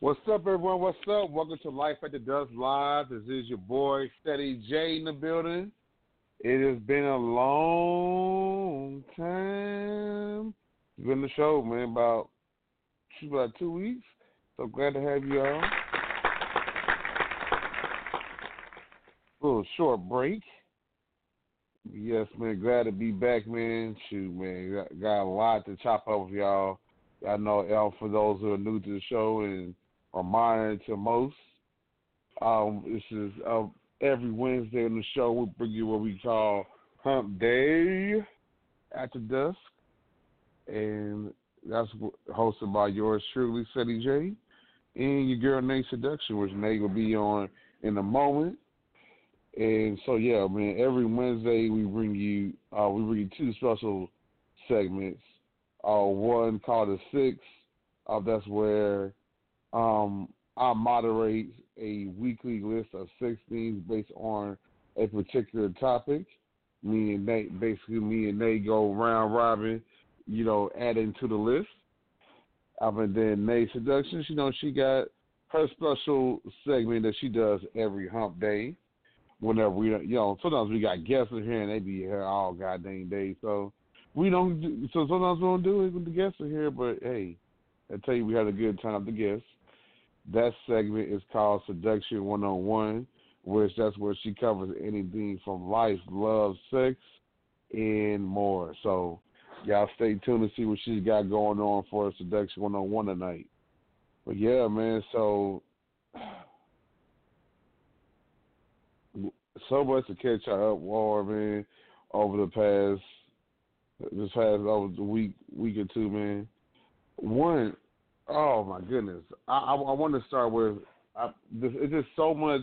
What's up, everyone? What's up? Welcome to Life After Dusk Live. This is your boy, Ceddy J, in the building. It has been a long time. It's been the show, man, about, about two weeks. So glad to have you on. A little short break. Yes, man, glad to be back, man. Shoot, man, got, got a lot to chop up with y'all. I know, El, for those who are new to the show and are modern to most, um, this is uh, every Wednesday on the show. We bring you what we call Hump Day after dusk, and that's hosted by yours truly, Ceddy J, and your girl Nayy Seduction, which Nayy will be on in a moment. And so, yeah, man, every Wednesday we bring you uh, we bring you two special segments. Uh, one called the Six. Uh, that's where um, I moderate a weekly list of six things based on a particular topic. Me and Nayy, basically, me and Nayy go round robin, you know, adding to the list. Um, and then Nayy Seductions, you know, she got her special segment that she does every hump day. Whenever we, you know, sometimes we got guests in here and they be here all goddamn day. So we don't, do, so sometimes we don't do it when the guests are here. But hey, I tell you, we had a good time with the guests. That segment is called Seduction 101, which that's where she covers anything from life, love, sex, and more. So y'all stay tuned to see what she's got going on for Seduction 101 tonight. But yeah, man, so so much to catch up war, man, over the past this past over the week week or two, man. One, oh my goodness, I I, I want to start with I, this, it's just so much.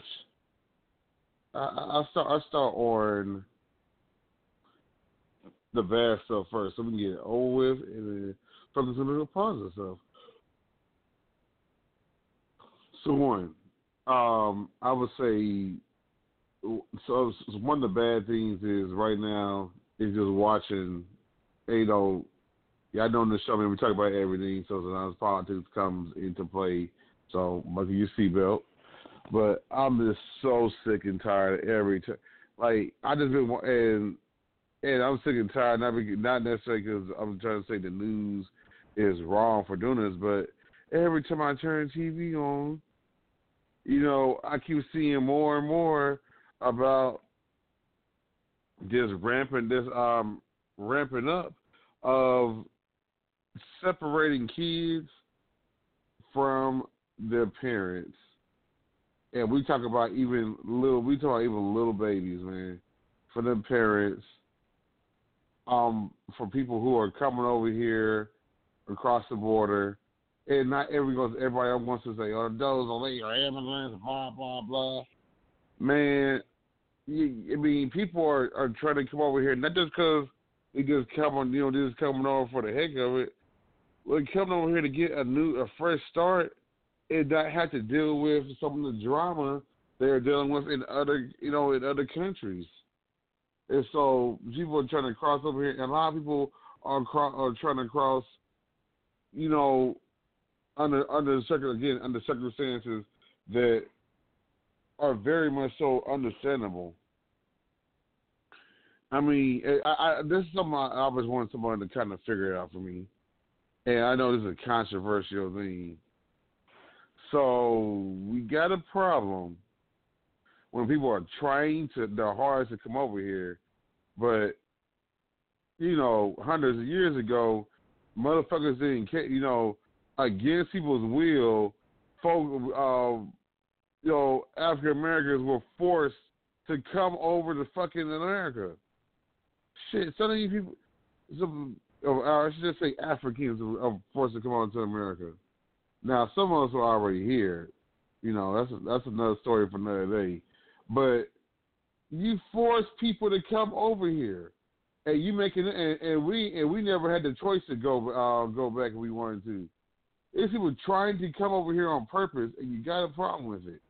I, I start I start on the bad stuff first, so we can get it over with, and then on the positive stuff. So one, um, I would say so, so one of the bad things is right now is just watching, you know, I know the show, I mean, we talk about everything, so sometimes politics comes into play. So, buckle your seatbelt. But I'm just so sick and tired of every time. Like, I just been, and and I'm sick and tired, not, not necessarily because I'm trying to say the news is wrong for doing this, but every time I turn TV on, you know, I keep seeing more and more about this rampant this um ramping up of separating kids from their parents. And we talk about even little we talk about even little babies, man. For their parents. Um, for people who are coming over here across the border. And not everybody else wants to say, Oh those are they are immigrants, blah, blah, blah man, you, I mean, people are, are trying to come over here not just because they just come on, you know, just coming over for the heck of it. They're coming over here to get a new, a fresh start, and not have to deal with some of the drama they're dealing with in other, you know, in other countries. And so people are trying to cross over here, and a lot of people are are trying to cross, you know, under under again under circumstances that are very much so understandable. I mean, I, I, this is something I, I always wanted someone to kind of figure it out for me, and I know this is a controversial thing. So we got a problem when people are trying to their hardest to come over here, but you know, hundreds of years ago, motherfuckers didn't. You know, against people's will, folk, um, you know, African Americans were forced to come over to fucking America. Shit, some of you people, some, or I should just say Africans are forced to come on to America. Now, some of us are already here. You know, that's that's another story for another day. But you force people to come over here, and you making and, and we and we never had the choice to go uh, go back if we wanted to. It's people trying to come over here on purpose, and you got a problem with it.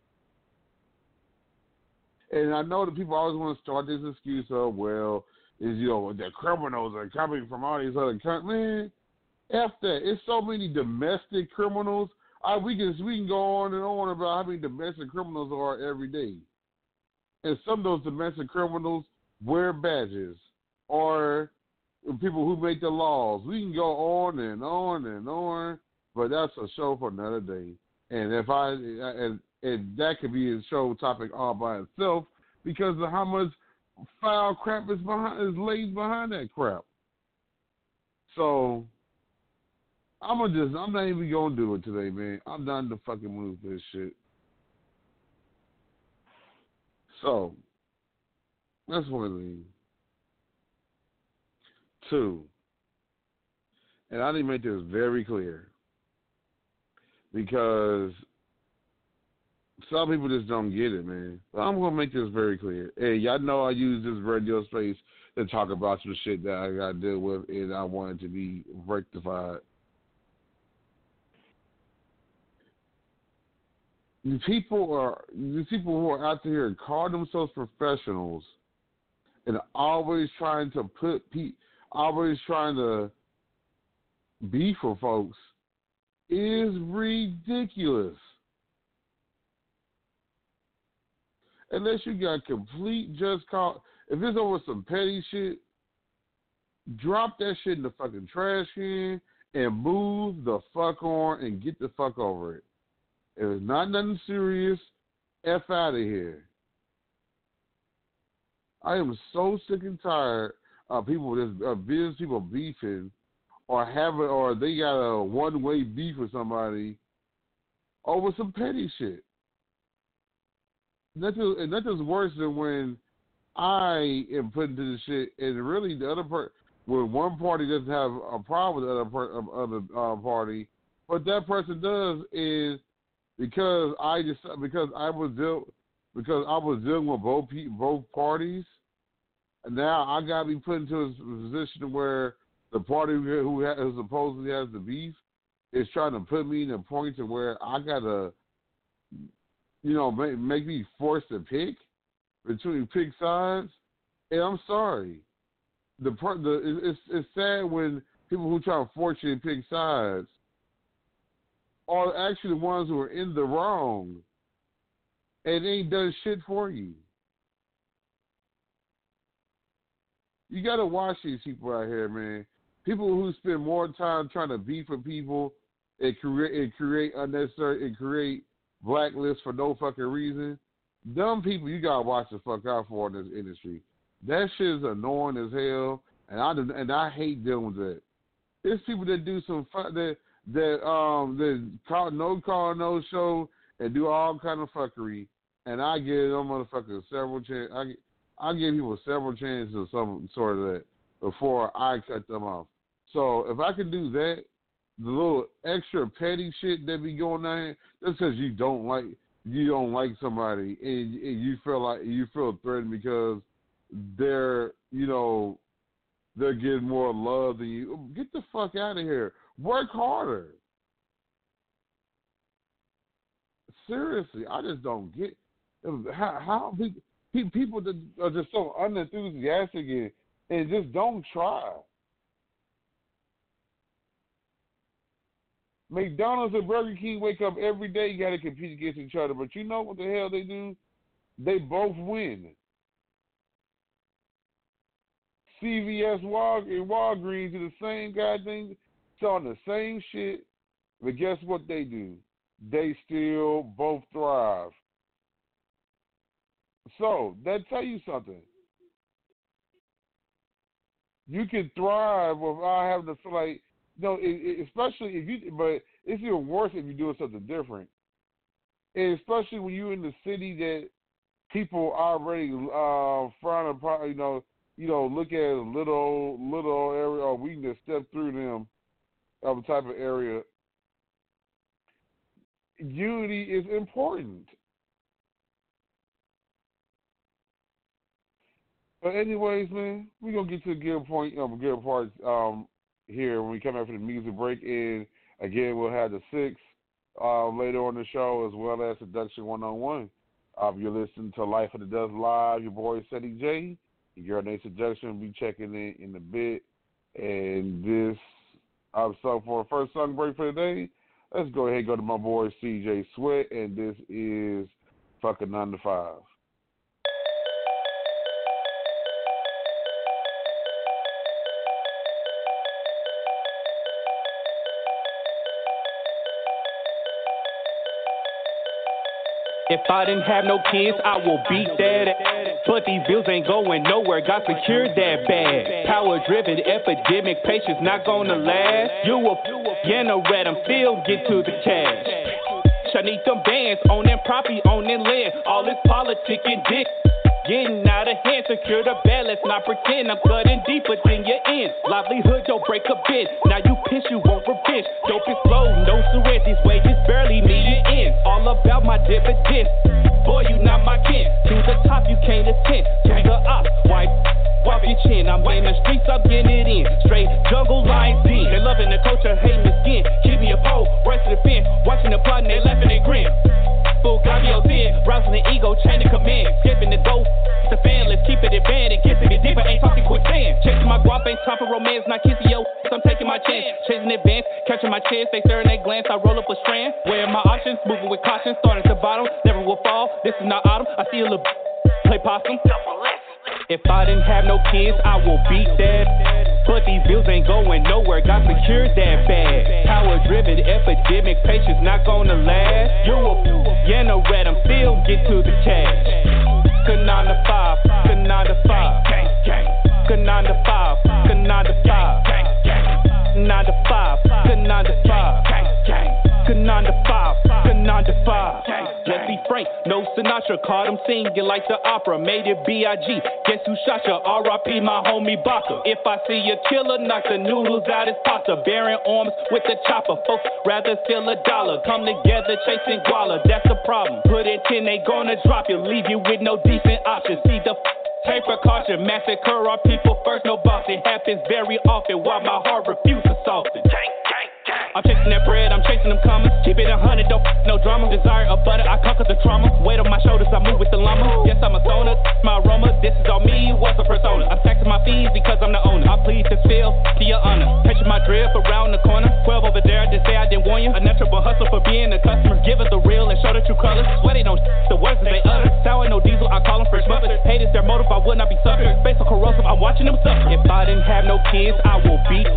And I know that people always want to start this excuse of, well, is you know the criminals are coming from all these other countries. Man, f that. It's so many domestic criminals. I, we can we can go on and on about how many domestic criminals are every day, and some of those domestic criminals wear badges or people who make the laws. We can go on and on and on, but that's a show for another day. And if I and and that could be a show topic all by itself because of how much foul crap is behind is laid behind that crap. So I'm gonna just I'm not even gonna do it today, man. I'm done to fucking move this shit. So that's one thing. Two, and I need to make this very clear because some people just don't get it, man. But I'm gonna make this very clear. Hey, y'all know I use this radio space to talk about some shit that I got to deal with, and I want it to be rectified. The people are the people who are out there and call themselves professionals, and always trying to put pe- always trying to be for folks is ridiculous. Unless you got complete just cause. If it's over some petty shit, drop that shit in the fucking trash can and move the fuck on and get the fuck over it. If it's not nothing serious, F out of here. I am so sick and tired of people, this, uh, business people beefing or having, or they got a one way beef with somebody over some petty shit nothing nothing's worse than when I am put into the shit, and really the other part when one party doesn't have a problem with the other um, other uh, party, what that person does is because I just because I was deal because I was dealing with both both parties, now I gotta be put into a position where the party who, has, who supposedly has the beef is trying to put me in a point to where I gotta you know, make, make me forced to pick between pick sides. And I'm sorry, the part the it's it's sad when people who try to force you to pick sides are actually the ones who are in the wrong and ain't done shit for you. You gotta watch these people out here, man. People who spend more time trying to beef with people and create and create unnecessary and create blacklist for no fucking reason. Dumb people, you gotta watch the fuck out for in this industry. That shit is annoying as hell, and I and I hate dealing with that. There's people that do some fuck that that um that call no call no show and do all kind of fuckery, and I give them motherfuckers several chances. I I give people several chances of some sort of that before I cut them off. So if I can do that, the little extra petty shit that be going on just because you don't like you don't like somebody and, and you feel like you feel threatened because they're you know they're getting more love than you. Get the fuck out of here. Work harder. Seriously, I just don't get how how people people are just so unenthusiastic and, and just don't try. McDonald's and Burger King wake up every day, you got to compete against each other. But you know what the hell they do? They both win. CVS and Walgreens do the same goddamn, selling the same shit. But guess what they do? They still both thrive. So that tell you something. You can thrive without having to feel like no, it, especially if you. But it's even worse if you're doing something different, and especially when you're in the city that people already uh, frown upon. You know, you know, look at a little little area, or we can just step through them of a type of area. Unity is important. But anyways, man, we're gonna get to the good point, um, good parts um, here when we come after the music break. And again, we'll have the six uh, later on the show as well as Seduction One on One. If You're listening to Life After Dusk Live. Your boy Ceddy J. Your Nayy Seduction will be checking in in a bit. And this, uh, so for our first song break for the day, let's go ahead and go to my boy CJ Sweat, and this is fucking nine to five. If I didn't have no kids, I will beat that. But these bills ain't going nowhere, got secured that bad. Power driven, epidemic, patience not gonna last. You a piano red, I'm still get to the cash. I need them bands, on them property, on them land. All this politic and dick. Getting out of hand, secure the bed, let's not pretend I'm cutting deeper than your end. Livelihood don't break a bit. Now you piss, you won't revenge. Dope is slow, no surrender. These wages barely meet it in. All about my dividends. Boy, you not my kin. To the top, you can't attend. To the op, wipe. Wipe your chin, I'm in the streets, I'm getting it in. Straight jungle lines in. They loving the culture, hating the skin. Keep me a pole, right to the fin. Watching the plot and they laughing, they grin. Full Gabio sin, rousing the ego, chain the command, skipping the dope. The fan, let's keep it advanced. Get to get deeper, ain't talking quick saying. Chasing my guap, ain't time for romance, not kissing yo. I'm taking my chance, chasing advance, catching my chance. They staring, they glance. I roll up a strand, weighing my options, moving with caution, starting the bottom, never will fall. This is not autumn. I see a little play possum. If I didn't have no kids, I will beat that. But these bills ain't going nowhere, got secured that bad. Power driven, epidemic, patience not gonna last. You a piano red, I'm still get to the cash. Good nine to five, good nine to five. Good nine to five, good nine to five. Nine to five, good nine to five. Good nine to five, good nine to five. Let's frank, no Sinatra, caught him singing like the opera, made it B.I.G. Guess who shot ya? R.I.P. my homie Baka. If I see a killer, knock the noodles out his pasta. Bearing arms with the chopper, folks rather steal a dollar. Come together chasing guala, that's the problem. Put in 10, they gonna drop you, leave you with no decent options. See the Take precaution, massacre our people first, no. It happens very often while my heart refuses to soften. I'm chasing that bread, I'm chasing them commas. Keep it a hundred, don't f- no drama. Desire of butter, I conquer the trauma. Weight on my shoulders, I move with the llama. Yes, I'm a stoner, my aroma. This is all me, what's a persona? I'm taxing my fees because I'm the owner. I plead to feel to your honor. Picture my drip around the corner. 12 over there, I didn't say I didn't warn you. A natural hustle for being a customer. Give us the real and show the true colors. Swear they don't the words that they utter. Sour, no diesel, I call them fresh muffins. Hate is their motive, I would not be suckers. Face so corrosive, I'm watching them suffer. If I didn't have no kids, I will beat.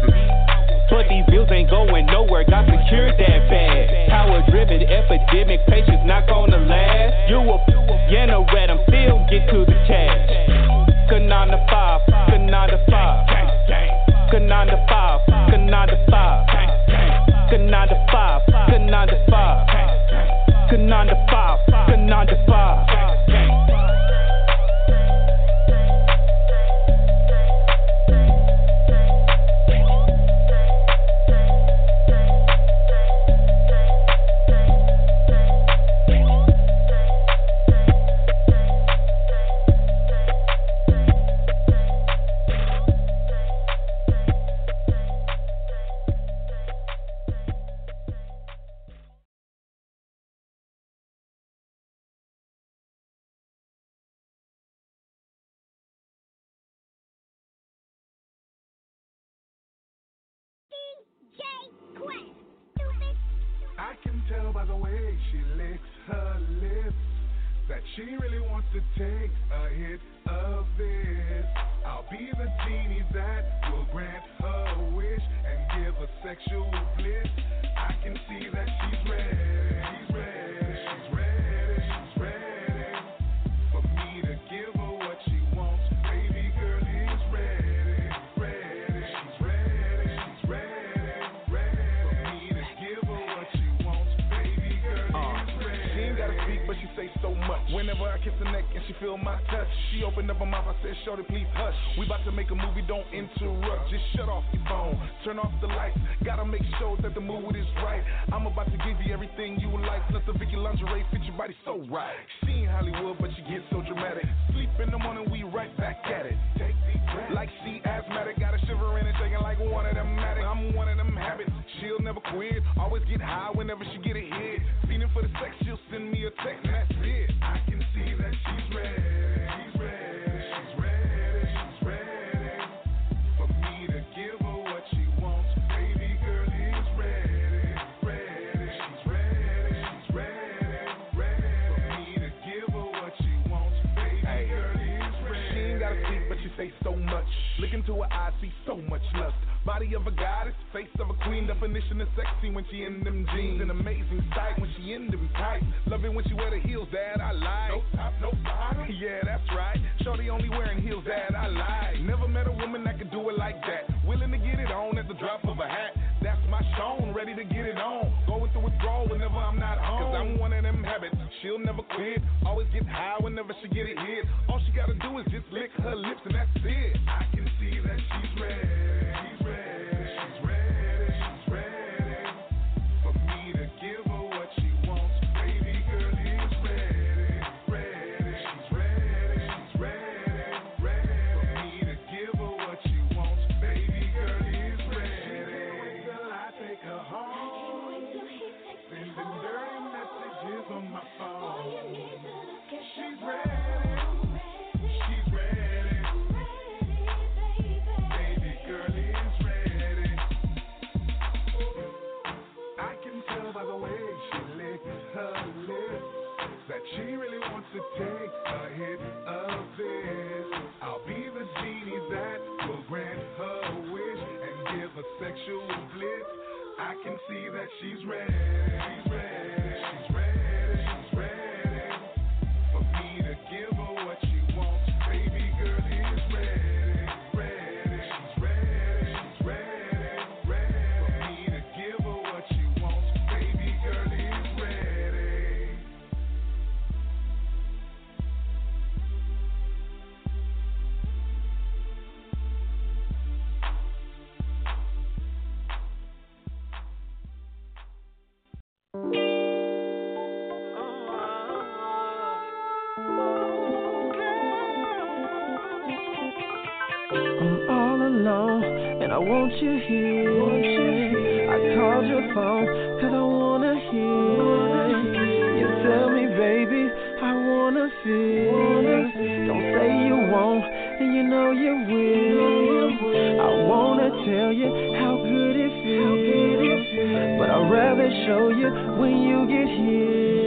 But these bills ain't going nowhere, got secured that bad. Power driven, epidemic, patience not gonna last. You a piano red, I'm still get to the cash. Good nine to five, good nine to five. Good nine to five, good nine to five. Good nine to five, good nine to five. Good nine to five, good nine to five. She really wants to take a hit of this. I'll be the genie that will grant her wish and give her sexual bliss. I can see that she's ready. Neck and she feel my touch. She opened up her mouth, I said, Shorty, please hush. We about to make a movie, don't interrupt. Just shut off your phone, turn off the lights. Gotta make sure that the mood is right. I'm about to give you everything you like. Let the Vicky lingerie fit your body so right. She ain't Hollywood, but she gets so dramatic. Sleep in the morning, we right back at it. Like she asthmatic, got a shivering and shaking like one of them matic. I'm one of them habits. She'll never quit. Always get high whenever she get a hit. Feeling for the sex, she'll send me a text, and say so much. Look into her eyes, see so much lust. Body of a goddess, face of a queen. Definition of sexy when she in them jeans. An amazing sight when she in them tights. Love it when she wear the heels that I like. No top, no bottom. Yeah, that's right. Shorty only wearing heels that I like. Never met a woman that could do it like that. Willing to get it on at the drop of a hat. That's my stone, ready to get it on. Going through withdrawal whenever I'm not home. Cause I'm one of them habits. She'll never quit. Always get high whenever she get it hit. All she gotta do is just lick her lips and that's it. I can She's ready. Don't say you won't, and you know you will. I wanna tell you how good it feels. But I'd rather show you when you get here.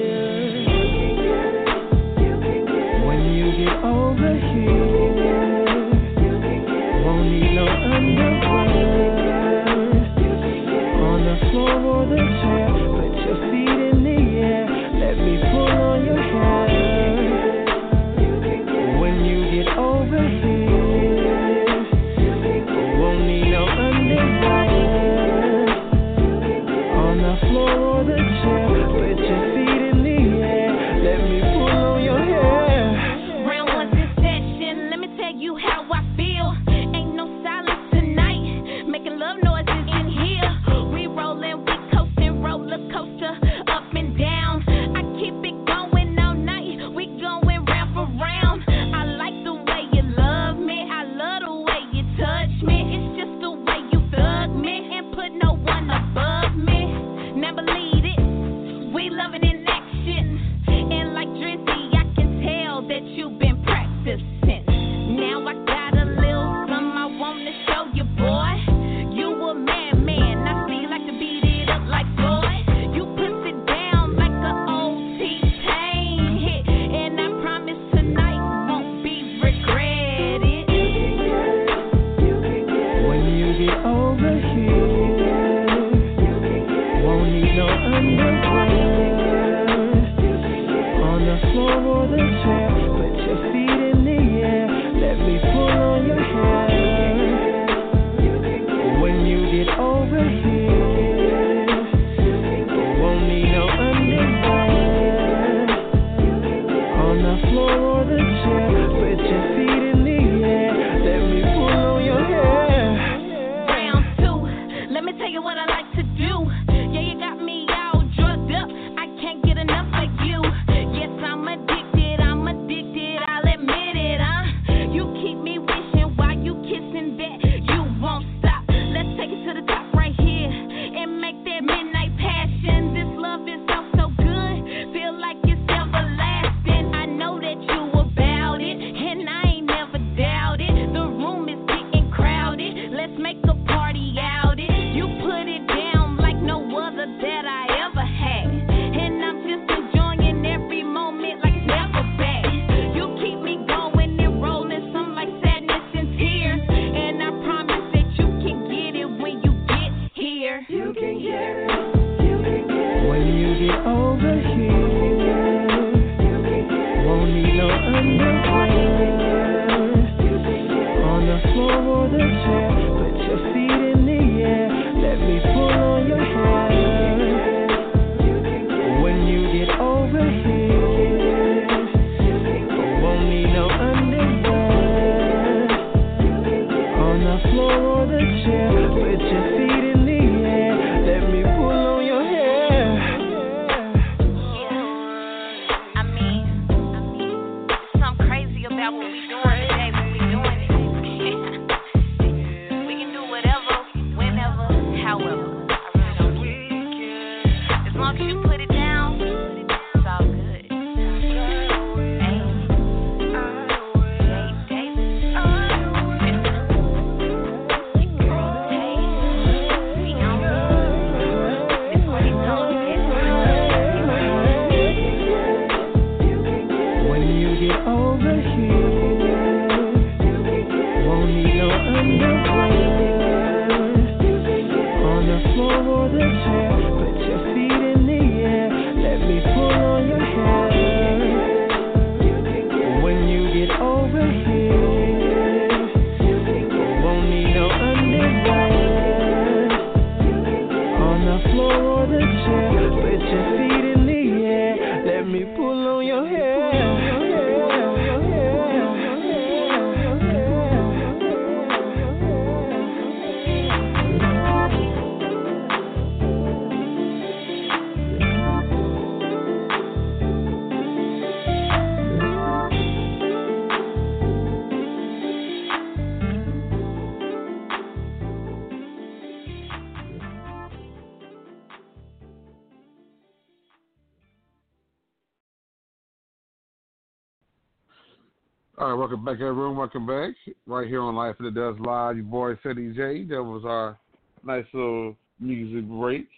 Welcome back, everyone. Welcome back. Right here on Life After Dusk Live. Your boy, Ceddy J. That was our nice little music break.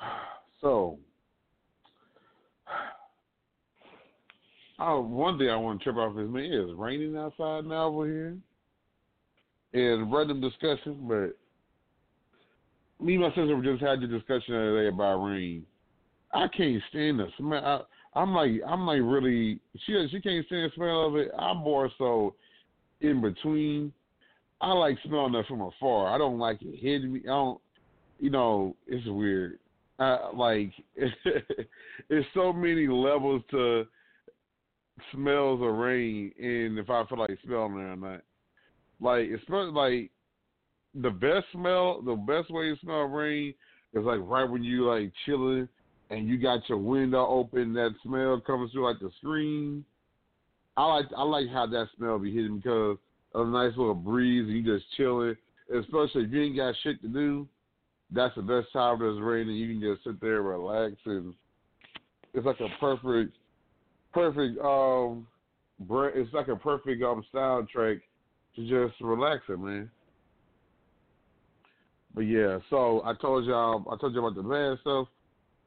So, oh, one thing I want to trip off is, man, it's raining outside now over here. And random discussion, but me and my sister just had the discussion the other day about rain. I can't stand the smell. I'm like, I'm like really. She she can't stand the smell of it. I'm more so in between. I like smelling it from afar. I don't like it hitting me. I don't. You know, it's weird. I, like, there's so many levels to smells of rain, and if I feel like smelling it or not. Like, it smells like the best smell. The best way to smell rain is like right when you like chilling and you got your window open, that smell comes through like the screen. I like I like how that smell be hitting because of a nice little breeze and you just chilling. Especially if you ain't got shit to do, that's the best time when it's raining. You can just sit there, relax, and it's like a perfect, perfect um, it's like a perfect um soundtrack to just relaxing, man. But yeah, so I told y'all, I told you about the bad stuff.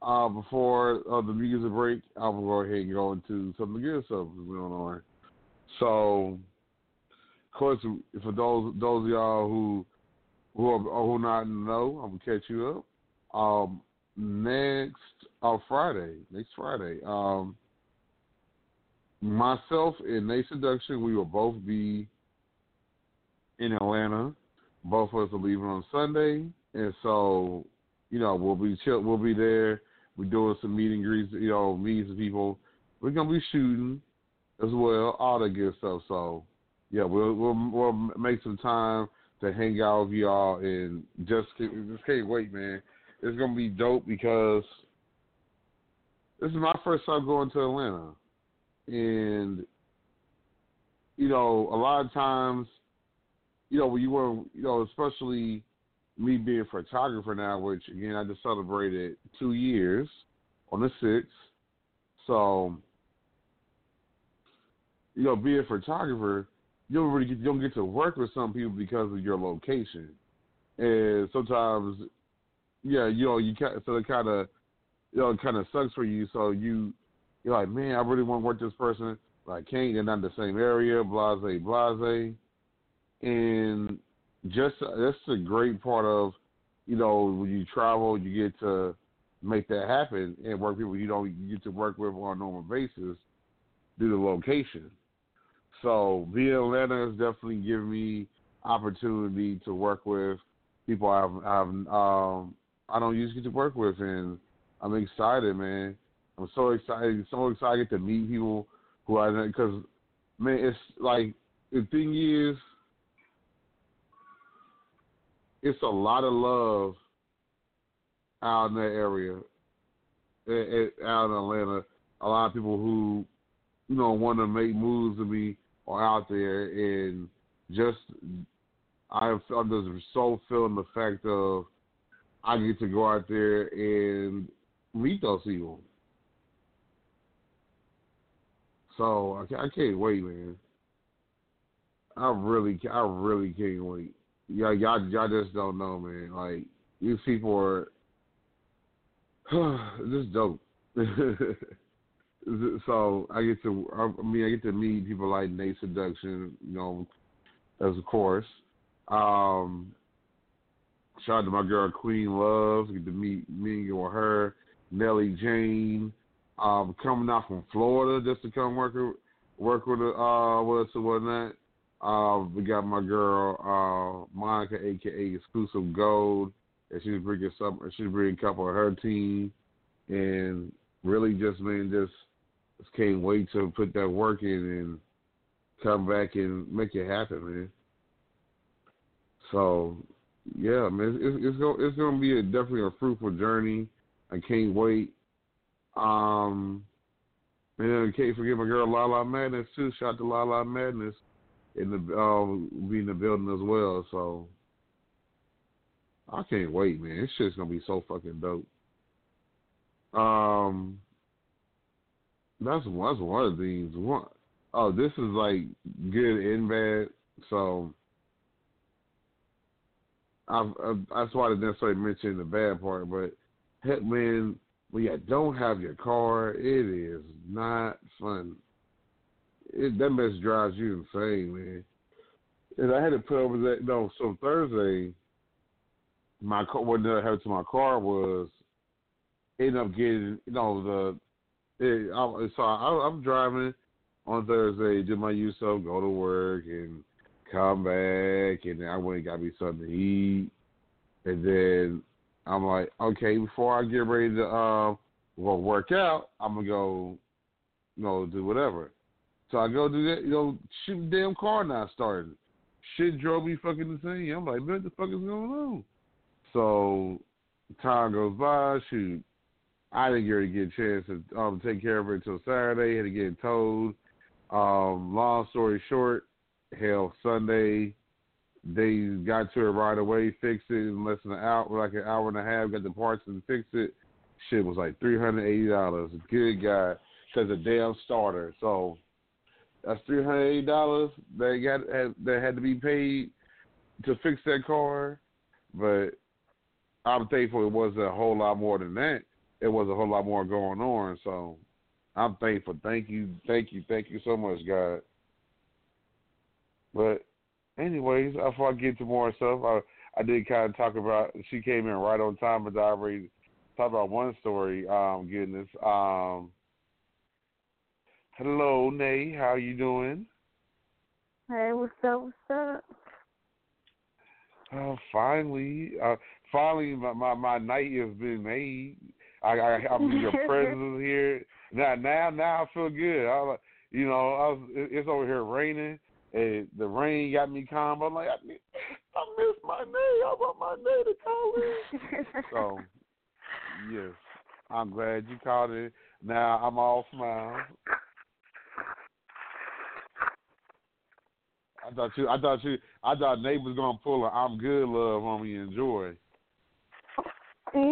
Uh, before uh, the music break, I'm gonna go ahead and go into some of the good stuff that's going on. So, of course, for those those of y'all who who are who not know, I'm gonna catch you up. Um, next uh, Friday, next Friday, um, myself and Nayy Seduction, we will both be in Atlanta. Both of us are leaving on Sunday, and so you know we'll be chill. We'll be there. We're doing some meet and greets. You know, meeting some people. We're gonna be shooting. as well, all that good stuff. So yeah, we'll we'll we'll make some time to hang out with y'all and just just can't wait, man. It's gonna be dope because this is my first time going to Atlanta, and you know, a lot of times, you know, when you were, you know, especially me being a photographer now, which again I just celebrated two years on the sixth, so you know, being a photographer, you don't really get, you don't get to work with some people because of your location, and sometimes, yeah, you know, you ca- so it kind of, you know, kind of sucks for you. So you, you're like, man, I really want to work this person, but I can't. They're not in the same area, blase, blase, and just that's a great part of, you know, when you travel, you get to make that happen and work people you don't get to work with on a normal basis due to location. So being in Atlanta has definitely given me opportunity to work with people I've, I've um I don't usually get to work with, and I'm excited, man. I'm so excited, so excited to meet people who I because man, it's like the thing is, it's a lot of love out in that area, out in Atlanta. A lot of people who you know want to make moves to me are out there, and just I'm, just so feeling the fact of I get to go out there and meet those people. So I, I can't wait, man. I really, I really can't wait. Y'all, y'all, y'all just don't know, man. Like these people are just dope. so I get to, I mean, I get to meet people like Nayy Seduction, you know, as of course. Um, shout out to my girl Queen Love. Get to meet mingle with her. Nelly Jane, um, coming out from Florida just to come work work with uh with us and whatnot. Uh, we got my girl uh Monica, aka Exclusive Gold, and she's bringing some. She's bringing a couple of her team, and really just man, just just can't wait to put that work in and come back and make it happen, man. So yeah, man, it's it's gonna it's gonna be a, definitely a fruitful journey. I can't wait. Um, and I can't forget my girl Lala Madness too. Shout out to Lala Madness in the um be in the building as well. So I can't wait, man. This shit's gonna be so fucking dope. Um, that's. That's one of these. One, oh, this is like good and bad. So I've, I've, that's why I didn't necessarily mention the bad part, but heck, man, when you don't have your car, it is not fun. It that mess drives you insane, man. And I had to put over that. No, so Thursday, my. What happened to my car was ended up getting, you know, the. It, I, so I, I'm driving on Thursday, do my use of, go to work, and come back, and I went and got me something to eat, and then I'm like, okay, before I get ready to um well work out, I'm gonna go, you know, do whatever. So I go do that, you know, shit, damn car not starting. Shit drove me fucking insane. I'm like, man, what the fuck is going on? So time goes by, shoot. I didn't get a chance to um, take care of it until Saturday. Had to get towed. Um, long story short, hell, Sunday they got to it right away, fixed it in less than an hour, like an hour and a half. Got the parts and fixed it. Shit was like three hundred eighty dollars. Good guy, because a damn starter. So that's three hundred eighty dollars that got had, that had to be paid to fix that car. But I'm thankful it wasn't a whole lot more than that. It was a whole lot more going on. So I'm thankful. Thank you, thank you, thank you so much, God. But anyways, before I get to more stuff, I I did kind of talk about. She came in right on time, but I already talked about one story. Um, goodness. Um, hello, Nay. How you doing? Hey, what's up? What's up? Oh, finally, uh, finally, my, my my night has been made. I, I I'm your presence here now. Now, now I feel good. I, You know, I was, it's over here raining, and the rain got me calm. I'm like, I, I miss my name. I want my name to call in. So, yes, I'm glad you called it. Now I'm all smiles. I thought you, I thought you, I thought Nayy was gonna pull a "I'm good" love on me and joy.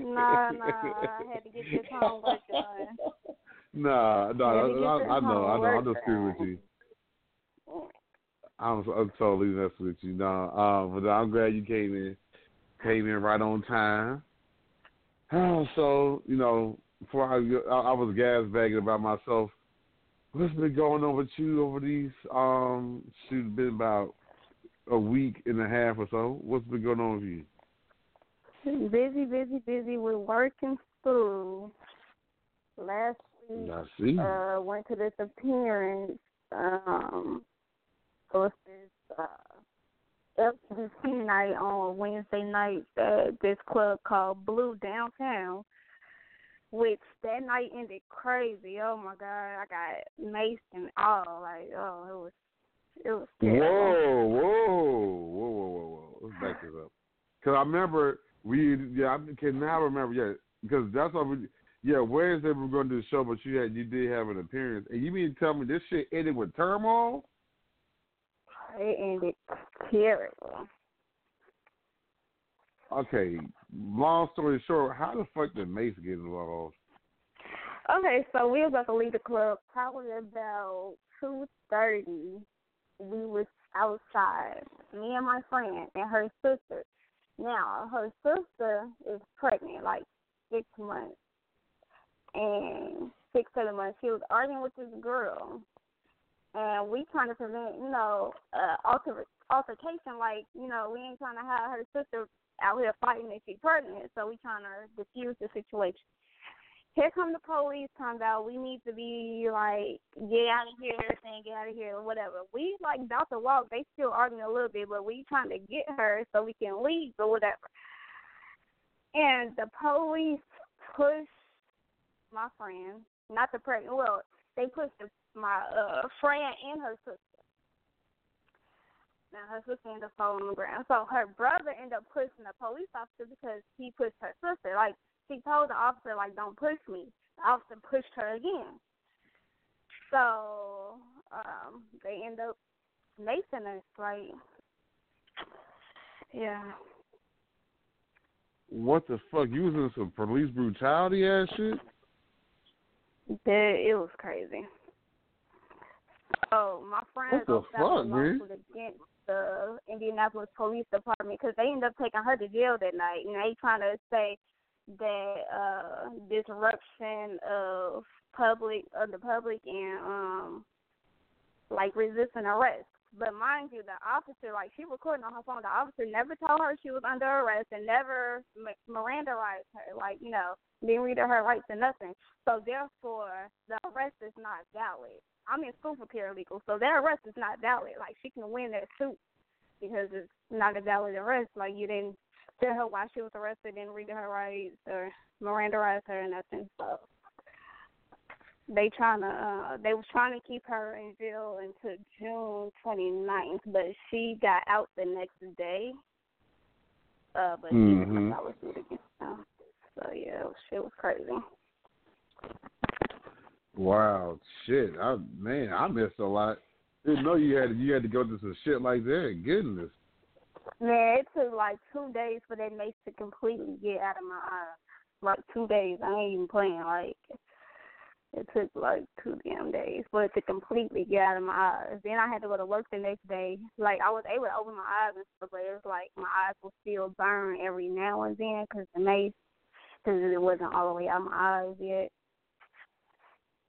nah, nah. I had to get this homework done. Nah, no, I, I know, I know. I'm just screwing with you. I'm, I'm totally messing with you. No, um, but I'm glad you came in, came in right on time. So you know, before I, I, I was gas bagging about myself. What's been going on with you over these? Um, shoot, been about a week and a half or so. What's been going on with you? Busy, busy, busy with work and school. Last week, I see. uh, went to this appearance. Um, it was this uh, FCC night on Wednesday night at this club called Blue downtown. Which that night ended crazy. Oh my god, I got maced and all. Like, oh, it was, it was. terrible. Whoa, whoa, whoa, whoa, whoa, whoa. Let's back this up. Because I remember we, yeah, I can now remember, yeah, because that's what we, yeah, Wednesday we were going to do the show, but you had, you did have an appearance. And you mean to tell me this shit ended with turmoil? It ended terrible. Okay, long story short, how the fuck did Mace get involved? Okay, so we was about to leave the club probably about two thirty. We was outside, me and my friend and her sister. Now her sister is pregnant, like six months, and six seven months. She was arguing with this girl, and we trying to prevent, you know, uh, alter altercation. Like, you know, we ain't trying to have her sister out here fighting if she's pregnant. So we trying to diffuse the situation here come the police talking about we need to be like get out of here, saying get out of here whatever. We like about to walk, they still arguing a little bit, but we trying to get her so we can leave or whatever. And the police pushed my friend, not the pregnant. Well, they pushed my uh friend and her sister. Now her sister ended up falling on the ground. So her brother ended up pushing the police officer because he pushed her sister. Like she told the officer like don't push me. The officer pushed her again. So um they end up macing us like yeah. What the fuck? You was in some police brutality ass shit? It, it was crazy. So my friend What the fuck, man? against the Indianapolis Police Department because they ended up taking her to jail that night, and they trying to say that uh disruption of public of the public and um like resisting arrest. But mind you, the officer, like she recording on her phone, the officer never told her she was under arrest and never Mirandaized her, like you know, didn't read her her rights and nothing. So therefore, the arrest is not valid. I'm in school for paralegal, so their arrest is not valid. Like she can win that suit because it's not a valid arrest. Like you didn't tell her why she was arrested, didn't read her rights or Mirandaize her or nothing. So they trying to uh they was trying to keep her in jail until June 29th, but she got out the next day. Uh, but Mhm. she was solid suit against them. So yeah, it was, it was crazy. Wow, shit. I man, I missed a lot. Didn't know you had you had to go through some shit like that. Goodness. Yeah, it took like two days for that mace to completely get out of my eyes. Like two days. I ain't even playing. Like it took like two damn days for it to completely get out of my eyes. Then I had to go to work the next day. Like I was able to open my eyes and stuff, but it was like my eyes will still burn every now and then because the mace, because it wasn't all the way out of my eyes yet.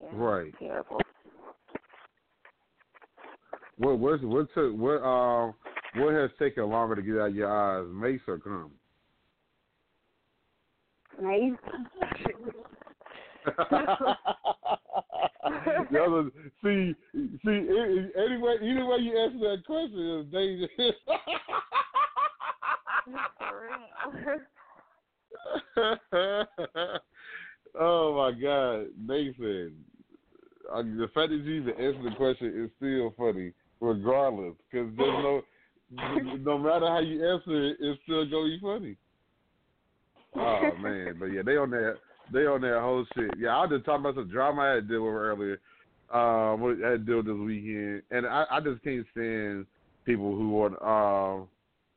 Yeah, Right. Terrible. What what's what took what um what has taken longer to get out of your eyes, mace or cum? Mace. the other, see, see, any- anyway, either way you answer that question is dangerous. Oh my God, Nathan, uh, the fact that you even answer the question is still funny, regardless, because there's no, no matter how you answer it, it's still gonna be funny. Oh man, but yeah, they on that, they on that whole shit. Yeah, I was just talking about some drama I had to deal with earlier. Um, what I had to deal with this weekend, and I, I just can't stand people who want. Um,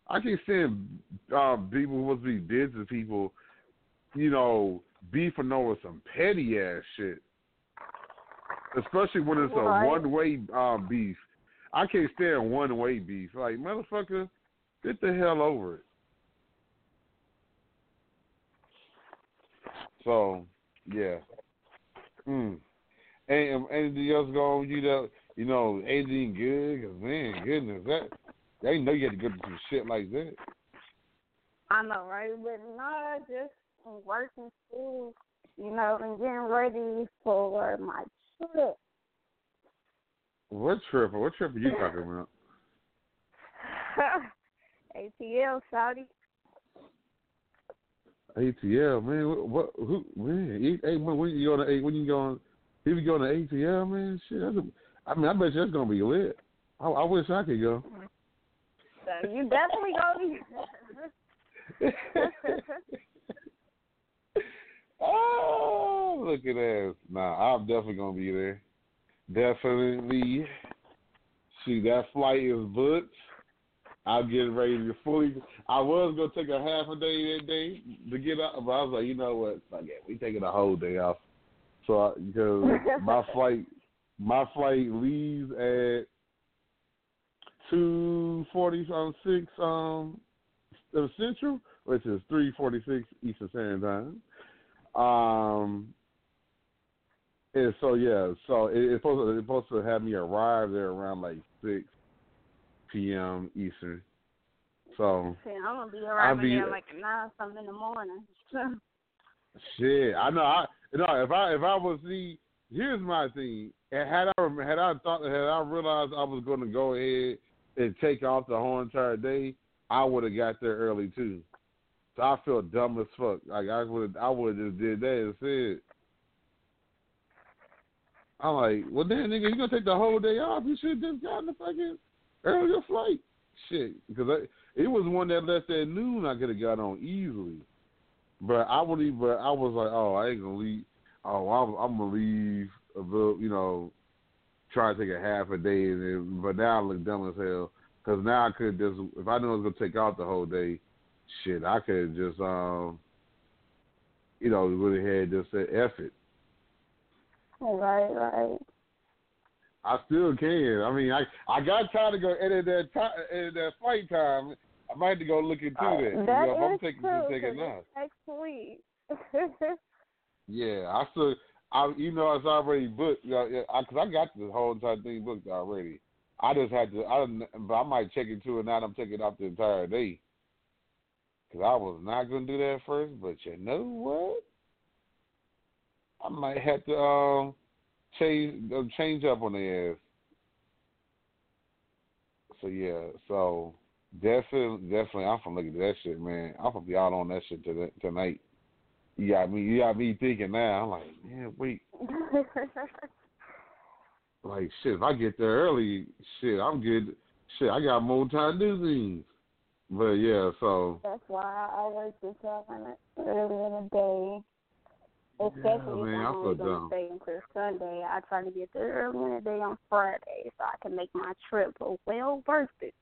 I can't stand um, people who must be business people. You know, beefing over some petty ass shit especially when it's a one way um, beef. I can't stand one way beef. Like motherfucker, get the hell over it. So yeah. Mm. And um, anything else going with you that you know anything good? Cause man, goodness, that they know you had to go through some shit like that. I know, right? But no, just working school, you know, and getting ready for my trip. What trip? What trip are you talking about? ATL, Saudi. ATL, man. What? what who? Man, when you going to when you going? If you going to ATL, man, shit. That's a, I mean, I bet you that's gonna be lit. I, I wish I could go. So you definitely gonna be. oh, look at that! Nah, I'm definitely gonna be there. Definitely. See, that flight is booked. I'm getting ready to fully. I was gonna take a half a day that day to get out, but I was like, you know what? Fuck it, we taking a whole day off. So because my flight, my flight leaves at two forty um six um Central, which is three forty six Eastern Standard Time. Um, and so yeah, so it, it's supposed to, it's supposed to have me arrive there around like six p.m. Eastern. So See, I'm gonna be arriving be- there like at nine something in the morning. shit, I know. I know if I if I was the here's my thing. And had I had I thought had I realized I was going to go ahead and take off the whole entire day, I would have got there early too. So I feel dumb as fuck. Like I would I would have just did that instead. I'm like, well, then nigga, you gonna take the whole day off? You should have just gotten the fucking earlier flight. Shit, because it was one that left at noon. I could have got on easily, but I would even. But I was like, oh, I ain't gonna leave. Oh, I'm, I'm gonna leave a little, you know, try to take a half a day, and then, but now I look dumb as hell because now I could just, if I knew I was gonna take out the whole day, shit, I could just, um, you know, really had just said F it. right, right. I still can. I mean, I I got time to go edit that time, edit that flight time. I might have to go look into that. You know, if I'm taking true. taking 'cause next week. Yeah, I still, I you know, it's already booked. Yeah, yeah, I, cause I got the whole entire thing booked already. I just had to. I but I might check into it now. that I'm taking off the entire day. Cause I was not gonna do that first, but you know what? I might have to um change uh, change up on the ass. So yeah, so definitely, definitely, I'm from looking at that shit, man. I'm gonna be out on that shit to, tonight. You got me, you got me thinking now. I'm like, man, wait, like shit. If I get there early, shit, I'm good. Shit, I got more time to do things. But yeah, so That's why I always get up on it early in the day. Especially man, if I I'm only gonna stay until Sunday. I try to get there early in the day on Friday so I can make my trip well worth it.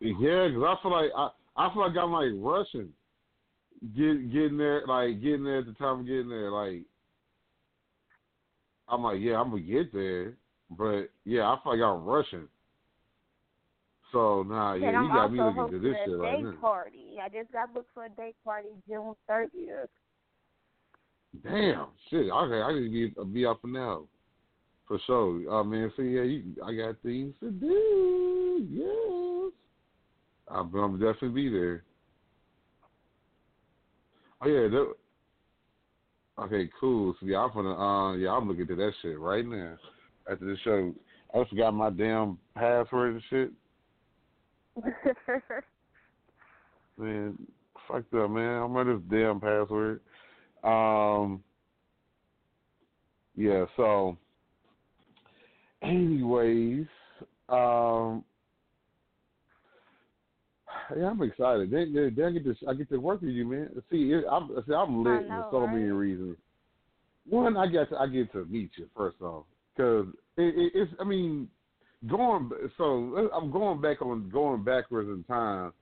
yeah, because I feel like I, I feel like I'm like rushing, get getting there, like getting there at the time of getting there. Like I'm like, yeah, I'm gonna get there, but yeah, I feel like I'm rushing. So nah, yeah, and I'm you got me looking to this shit right now. party. I just got booked for a day party June thirtieth. Damn, shit. Okay, I need to be be up and now, for sure. I mean, see, yeah, you, I got things to do. Yes, I'm, I'm definitely be there. Oh yeah, that, okay, cool. So yeah, I'm gonna, uh, yeah, I'm looking at that shit right now after the show. I forgot my damn password and shit. Man, fuck up, man. I'm on this damn password. Um, yeah, so anyways, um, yeah, I'm excited. Then, then, I get to I get to work with you, man. See, it, I'm see, I'm lit know, for so right? many reasons. One, I get to, I get to meet you first off, because it, it, it's I mean, going so I'm going back on going backwards in time.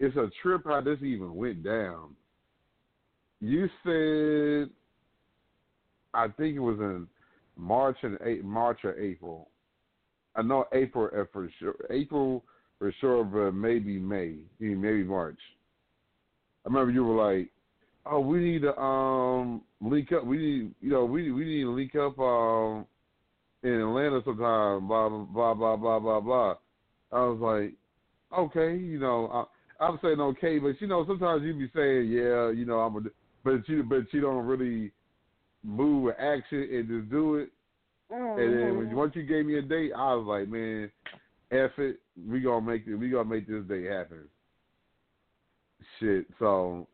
It's a trip how this even went down. You said, I think it was in March and eight, March or April. I know April uh, for sure. April for sure, but maybe May, maybe March. I remember you were like, "Oh, we need to um link up. We need, you know, we we need to link up um in Atlanta sometime." Blah blah blah blah blah blah. I was like, "Okay, you know, I, I'm saying okay, but you know, sometimes you'd be saying, yeah, you know, I'm a, but you but you don't really move with action and just do it." And then when, mm-hmm. once you gave me a date, I was like, man, F it, we gonna make it. We gonna make this day happen. Shit. So,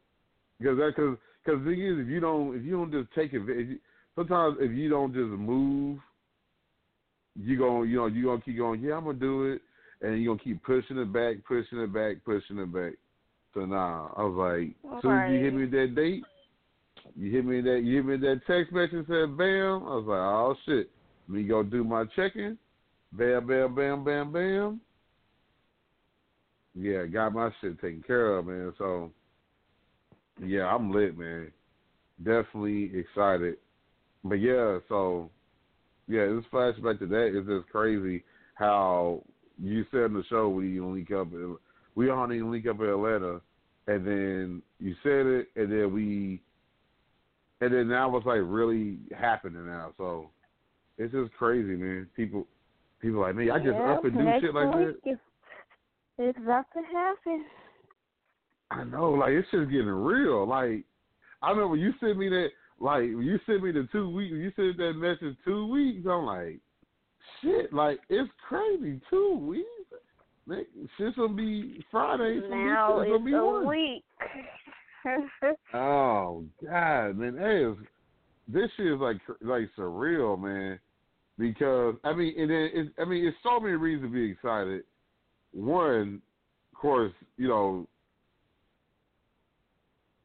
because that because because the thing is, if you don't if you don't just take it, sometimes if you don't just move, you gonna you know you gonna keep going. Yeah, I'm gonna do it, and you gonna keep pushing it back, pushing it back, pushing it back. So now I was like, as soon as you hit me with that date, you hit me that you hit me that text message said bam. I was like, oh shit, me go do my checking. Bam, bam, bam, bam, bam. Yeah, got my shit taken care of, man. So, yeah, I'm lit, man. Definitely excited. But yeah, so yeah, this flashback to that is just crazy how you said in the show we link up. We even link up in Atlanta, and then you said it, and then we, and then now it's like really happening now. So it's just crazy, man. People, people like me. I just yeah, up and do shit like that. It's, it's about to happen. I know, like it's just getting real. Like I remember you sent me that, like you sent me the two weeks. You sent that message two weeks. I'm like, shit, like it's crazy. Two weeks. Shit's gonna be Friday. It's gonna now be, it's it's gonna be a one. week. Oh God, man, hey, it's, this shit is like like surreal, man. Because I mean, and then it's, I mean, it's so many reasons to be excited. One, of course, you know,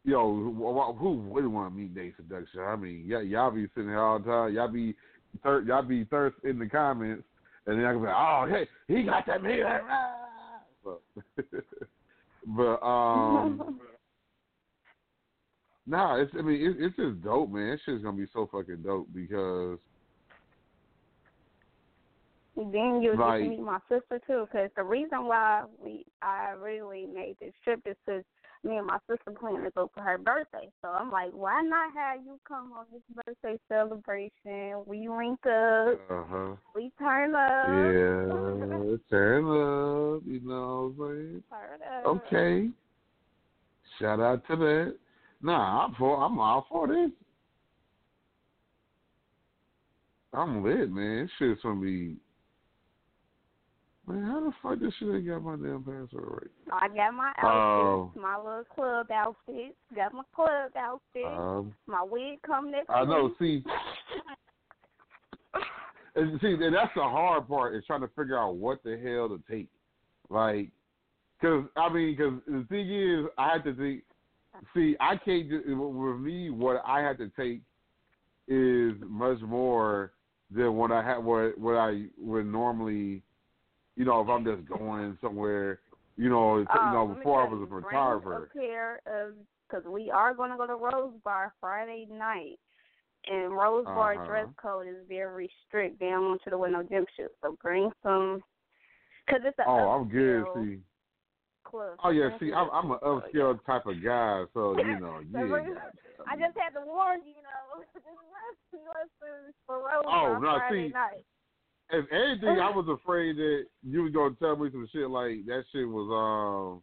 you know, wh- wh- who wouldn't want to meet Nayy Seduction? I mean, y- y'all be sitting here all the time. Y'all be thir- y'all be thirst in the comments, and then I can be like, oh, hey, he got that man. But, but um. Nah, it's I mean it, it's just dope, man. It's just gonna be so fucking dope because then you Like- get to meet my sister too, because the reason why we I really made this trip is because me and my sister plan to go for her birthday. So I'm like, why not have you come on this birthday celebration? We link up, uh huh. we turn up. Yeah, turn up, you know what I'm saying? Turn up. Okay. Shout out to that. Nah, I'm for I'm all for this. I'm lit, man. This shit's gonna be Man, how the fuck this shit ain't got my damn password right? I got my Oh. outfits, my little club outfits. Got my club outfit. Um, my wig come next I know. week. See, and see, and that's the hard part is trying to figure out what the hell to take. Like, cause I mean, cause the thing is, I had to think. See, I can't. just- With me, what I had to take is much more than what I had. What what I would normally, you know, if I'm just going somewhere, you know, you Um, know, before I was a photographer. Because we are going to go to Rose Bar Friday night, and Rose Bar Uh-huh. dress code is very strict. They don't want you to wear no gym shoes. So bring some, because it's a Oh, I'm good. See. Club. Oh yeah, see, I'm I'm an upscale type of guy, so you know, So yeah. I just had to warn you, you know, just dress lessons for Rose Oh, Bar no, Friday see, night. If anything, I was afraid that you was gonna tell me some shit like that. Shit was um,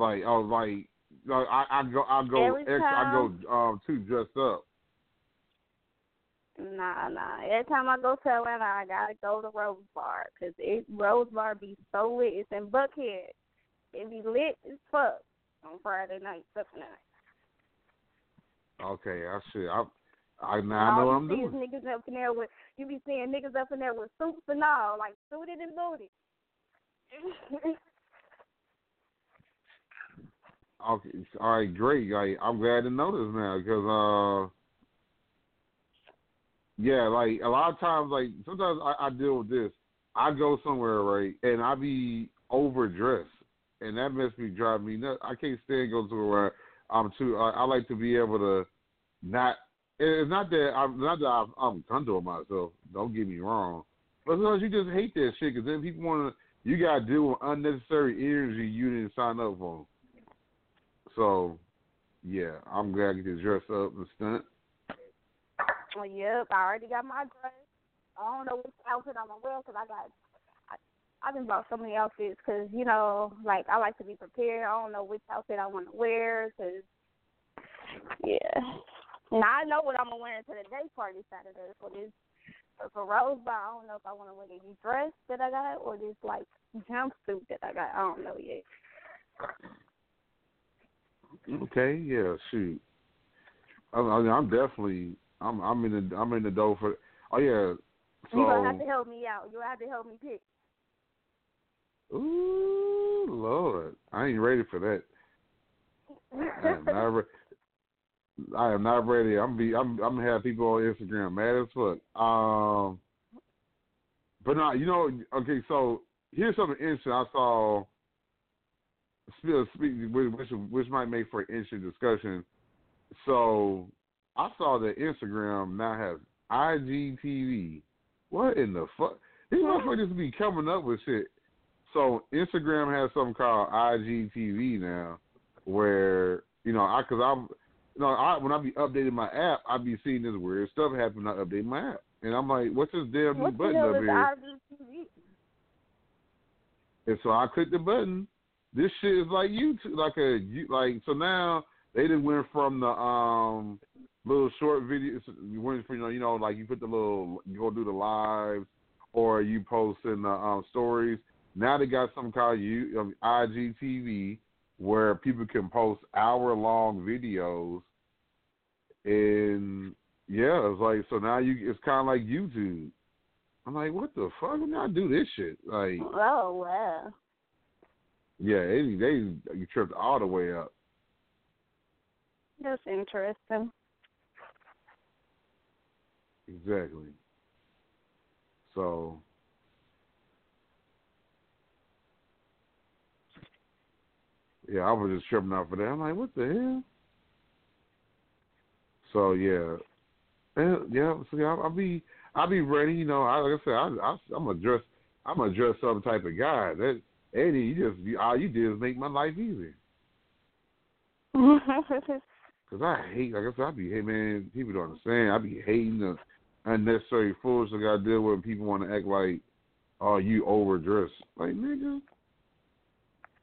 like I was like, like I I go I go extra, I go um too dressed up. Nah, nah. Every time I go to Atlanta, I gotta go to Rose Bar because it Rose Bar be so lit. It's in Buckhead. It be lit as fuck on Friday night, Saturday night. Okay, I should I I now I know what I'm see doing. niggas up in there with you be seeing niggas up in there with suits and all, like suited and booted. Okay, all right, great. Like, I'm glad to know this now because, uh, yeah, like a lot of times, like sometimes I, I deal with this. I go somewhere right, and I be overdressed, and that makes me drive me nuts. I can't stand going to where I'm too. I, I like to be able to not. It's not that I'm not that I'm, I'm comfortable myself. Don't get me wrong, but sometimes you just hate that shit because then people want to. You gotta deal with unnecessary energy you didn't sign up for. So, yeah, I'm glad I get to dress up and stunt. Well, yep, I already got my dress. I don't know which outfit I'm gonna wear because I got. I've been bought so many outfits because you know, like I like to be prepared. I don't know which outfit I want to wear because, yeah. Now I know what I'm gonna wear to the day party Saturday for this for, Rose Bar. I don't know if I want to wear the dress that I got or this like jumpsuit that I got. I don't know yet. Okay, yeah, shoot. I, I mean, I'm definitely, I'm, I'm in the, I'm in the dough for. Oh yeah, you gonna have to help me out. You gonna have to help me pick. Ooh, Lord, I ain't ready for that. I am not, re- I am not ready. I'm be, I'm, I'm gonna have people on Instagram mad as fuck. Um, but not, you know, okay. So here's something interesting. I saw. Still speaking, which which might make for an interesting discussion. So I saw that Instagram now has IGTV. What in the fuck? These motherfuckers be coming up with shit. So Instagram has something called IGTV now, where you know I because I'm you know I when I be updating my app, I be seeing this weird stuff happen. I update my app, and I'm like, what's this damn new button up here? IGTV? And so I click the button. This shit is like YouTube, like a like. So now they just went from the um little short videos. From you know you know like you put the little you go do the lives or you post in the um, stories. Now they got something called you um, IGTV where people can post hour long videos. And yeah, it's like so now you it's kind of like YouTube. I'm like, what the fuck? When I do this shit, like. Oh wow. Yeah, they they you tripped all the way up. That's interesting. Exactly. So yeah, I was just tripping out for that. I'm like, what the hell? So yeah, and, yeah. So yeah, I'll, I'll be I'll be ready. You know, I, like I said, I, I, I'm a dress I'm a dress up type of guy. That Eddie, you just you, all you did is make my life easy. Cause I hate, like I said, I be hey man, people don't understand. I be hating the unnecessary foolishness I got to deal with. when People want to act like, oh, you overdressed. Like nigga,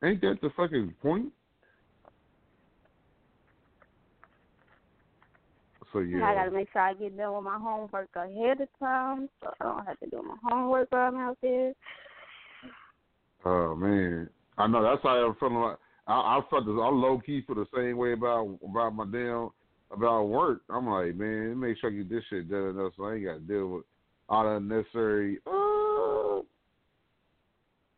ain't that the fucking point? So yeah, I gotta make sure I get done with my homework ahead of time, so I don't have to do my homework while I'm out there. Oh man, I know that's how I'm feeling. Like I, I felt this. I low key feel the same way about about my damn about work. I'm like, man, make sure I get this shit done enough so I ain't got to deal with all the unnecessary. Uh,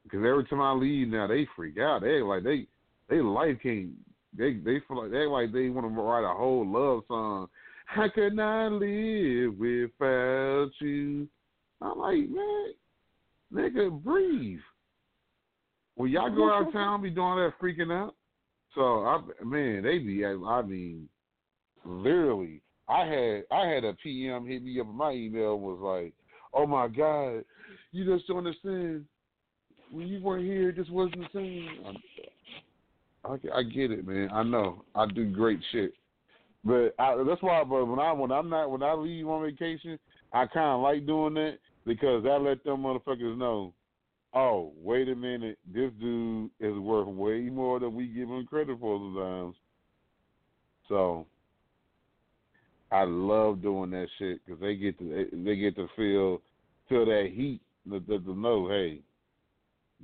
Because every time I leave now, they freak out. They like they they life can't. They they feel like they like they want to write a whole love song. How can I live without you? I'm like, man, nigga, breathe. When y'all go out of town, be doing that freaking out. So I man, they be. I mean, literally, I had I had a PM hit me up. in My email was like, "Oh my God, you just don't understand. When you weren't here, this wasn't the same." I, I get it, man. I know I do great shit, but I, that's why. But when I when I'm not when I leave on vacation, I kind of like doing that because I let them motherfuckers know oh, wait a minute, this dude is worth way more than we give him credit for sometimes. So I love doing that shit because they get to they get to feel feel that heat to, to, know, hey,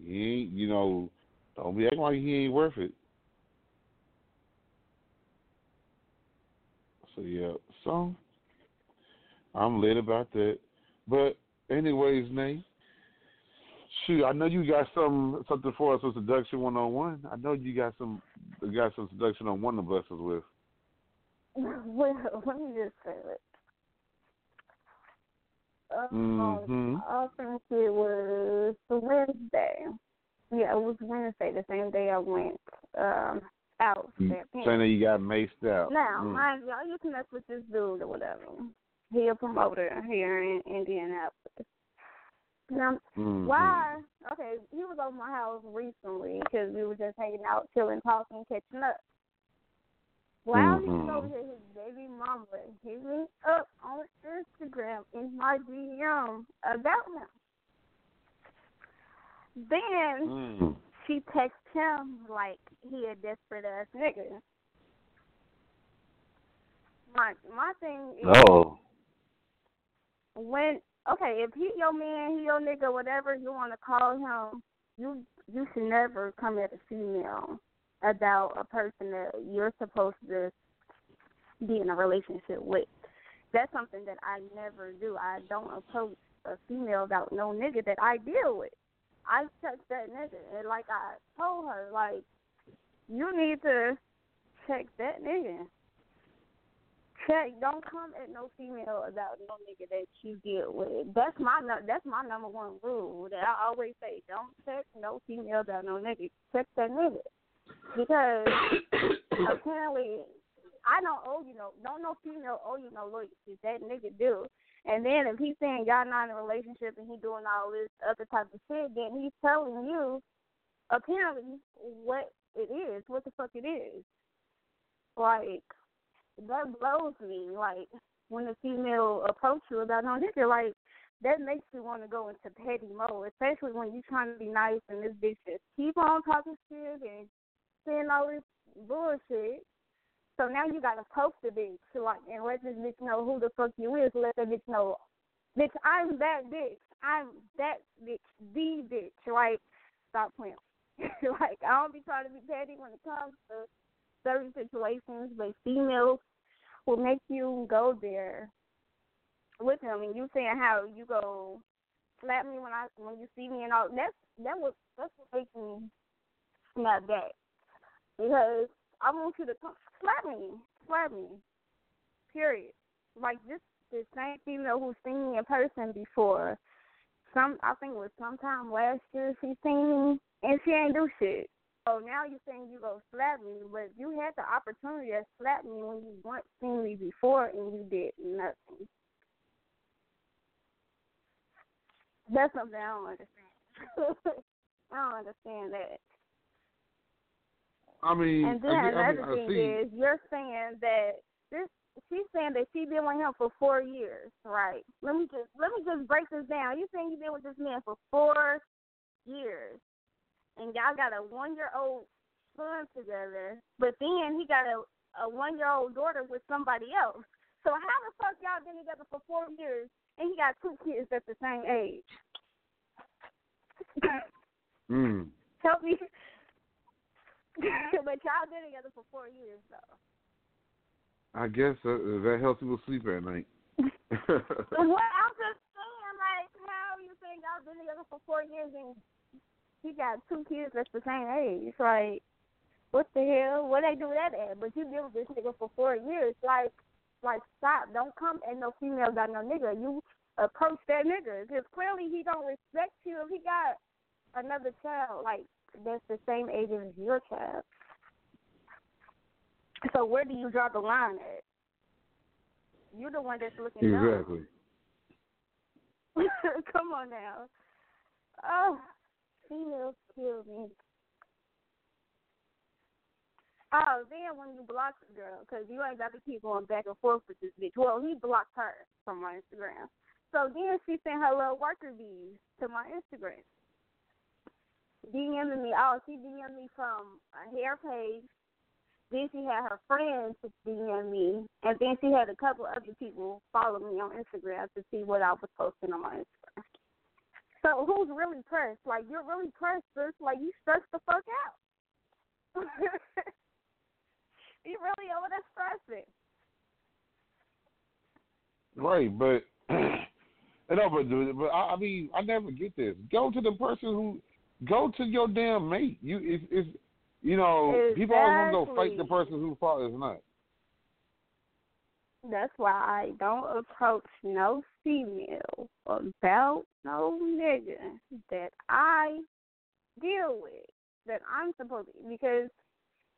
he ain't you know, don't be acting like he ain't worth it. So yeah, so I'm lit about that. But anyways, Nayy, shoot, I know you got some something for us with seduction one on one. I know you got some got some seduction on one bless us with. Well, let me just say it. Um, Mhm. I think it was Wednesday. Yeah, it was Wednesday, the same day I went um out. Saying that you got maced out. Now, Mm. mind you, I used to mess with this dude or whatever. He a promoter here in Indianapolis. Now, Mhm. why? Okay, he was over my house recently because we were just hanging out, chilling, talking, catching up. While Mhm. over here, his baby mama hit me up on Instagram in my DM about him. Then Mm. she texted him like he a desperate ass nigga. My my thing is Oh. when okay, if he your man, he your nigga, whatever you want to call him, you you should never come at a female about a person that you're supposed to be in a relationship with. That's something that I never do. I don't approach a female about no nigga that I deal with. I check that nigga, and like I told her, like you need to check that nigga. Check. Don't come at no female about no nigga that you deal with. That's my that's my number one rule that I always say. Don't check no female about no nigga. Check that nigga because apparently I don't owe you no don't no female owe you no loyalty. That nigga do. And then if he's saying y'all not in a relationship and he doing all this other type of shit, then he's telling you apparently what it is, what the fuck it is. Like that blows me. Like when a female approach you about no nigga, like that makes you want to go into petty mode, especially when you trying to be nice and this bitch just keep on talking shit and saying all this bullshit. So now you gotta post the bitch, like, and let this bitch know who the fuck you is. Let that bitch know, bitch, I'm that bitch. I'm that bitch, the bitch. Like, stop playing. like, I don't be trying to be petty when it comes to certain situations, but females will make you go there with them, and you saying how you go slap me when I when you see me and all. That's that was that's what makes me snap back because I want you to come slap me, slap me. Period. Like this, the same female who's seen me in person before. Some, I think it was sometime last year she seen me and she ain't do shit. So now you're saying you go slap me, but you had the opportunity to slap me when you once seen me before and you did nothing. That's something I don't understand. I don't understand that. I mean, And then I, I, another mean, thing is, you're saying that this. She's saying that she been with him for four years, right? Let me just let me just break this down. You saying you've been with this man for four years, and y'all got a one year old son together, but then he got a a one year old daughter with somebody else. So how the fuck y'all been together for four years and he got two kids at the same age? Mm. Help me. but y'all been together for four years though. I guess uh, that helps people sleep at night. Well, I'm just saying, like, how you think y'all been together for four years and he got two kids that's the same age? Like, what the hell? Where they do that at? But you been with this nigga for four years. Like, like, stop. Don't come and no female got no nigga. You approach that nigga because clearly he don't respect you if he got another child like that's the same age as your child. So where do you draw the line at? You're the one that's looking exactly. Come on now. Oh, females kill me. Oh, then when you block the girl, because you ain't got to keep going back and forth with this bitch. Well, he blocked her from my Instagram. So then she sent her little worker bees to my Instagram. DMing me. Oh, she DM'd me from a hair page. Then she had her friends DM me, and then she had a couple other people follow me on Instagram to see what I was posting on my Instagram. So who's really pressed? Like you're really pressed, sis. Like you stressed the fuck out. you really over there stressing. Right, but no, but but I, I mean, I never get this. Go to the person who, go to your damn mate. You it's, it's you know people always want to go fight the person whose fault is not. That's why I don't approach no female about no nigga that I deal with that I'm supposed to because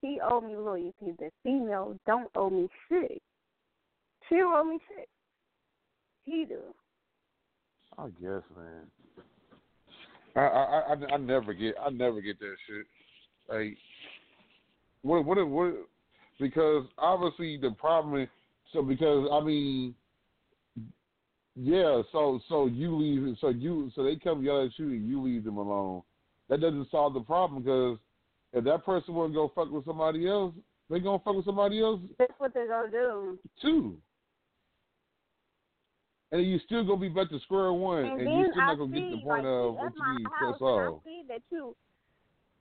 he owe me loyalty. The female don't owe me shit. She don't owe me shit. He do. I guess, man. I I I, I never get I never get that shit. Like what what what because obviously the problem is so because I mean yeah, so so you leave so you so they come yell at you and you leave them alone. That doesn't solve the problem because if that person wanna go fuck with somebody else, they gonna fuck with somebody else That's what they're gonna do. too. And you still gonna be back to square one, And, and, you still I not gonna see, get to the point like, of what at you my need. house, That's and I see that you,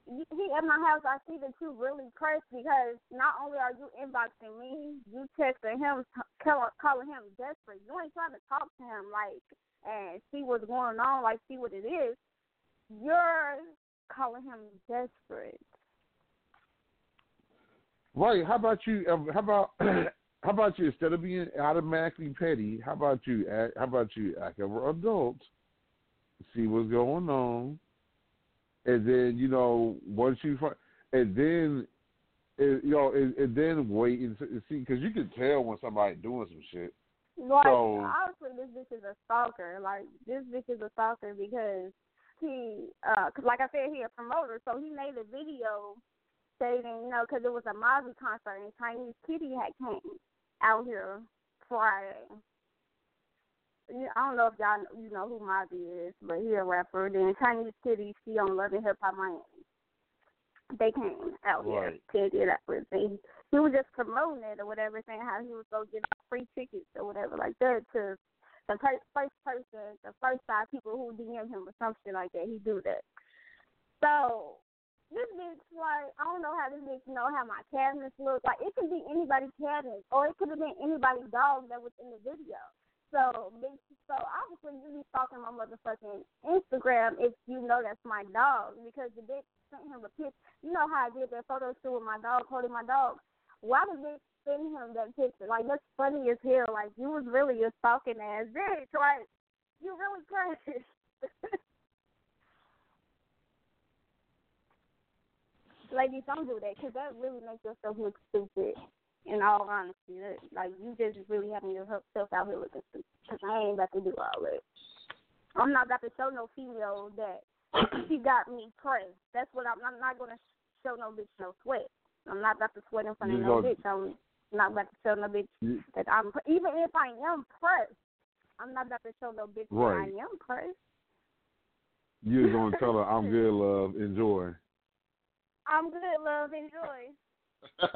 he at my house. I see that you really pressed because not only are you inboxing me, you texting him, calling him desperate. You ain't trying to talk to him like and see what's going on, like see what it is. You're calling him desperate. Right. How about you? um, How about how about you? Instead of being automatically petty, how about you? Act, how about you act as an adult? See what's going on, and then you know once you find, and then and, you know, and, and then wait and see because you can tell when somebody doing some shit. Like So- obviously, this bitch is a stalker. Like this bitch is a stalker because he, uh 'cause like I said, he a promoter, so he made a video stating, you know, 'cause it was a Mozzy concert and Chinese Kitty had came out here Friday. I don't know if y'all you know who Mozzy is, but he a rapper. Then Chinese Kitty, she on Love and Hip Hop Miami. They came out here Right. to get up with me. He was just promoting it or whatever, saying how he was gonna give out free tickets or whatever like that to the per- first person, the first five people who DM him or something like that. He do that. So this bitch, like, I don't know how this bitch know how my cabinets look. Like, it could be anybody's cabinet, or it could have been anybody's dog that was in the video. So, bitch, so obviously you be stalking my motherfucking Instagram if you know that's my dog, because the bitch sent him a picture. You know how I did that photo shoot with my dog, holding my dog. Why the bitch send him that picture? Like, that's funny as hell. Like, you was really a stalking ass bitch. Like, you really precious. Ladies, don't do that because that really makes yourself look stupid. In all honesty, that, like you just really having yourself out here looking stupid. Because I ain't about to do all that. I'm not about to show no female that she got me pressed. That's what I'm. I'm not gonna show no bitch no sweat. I'm not about to sweat in front of no gonna- bitch. I'm not about to show no bitch You- that I'm. Even if I am pressed, I'm not about to show no bitch Right. that I am pressed. You're gonna tell her, "I'm good, love. Enjoy." I'm good, love, enjoy.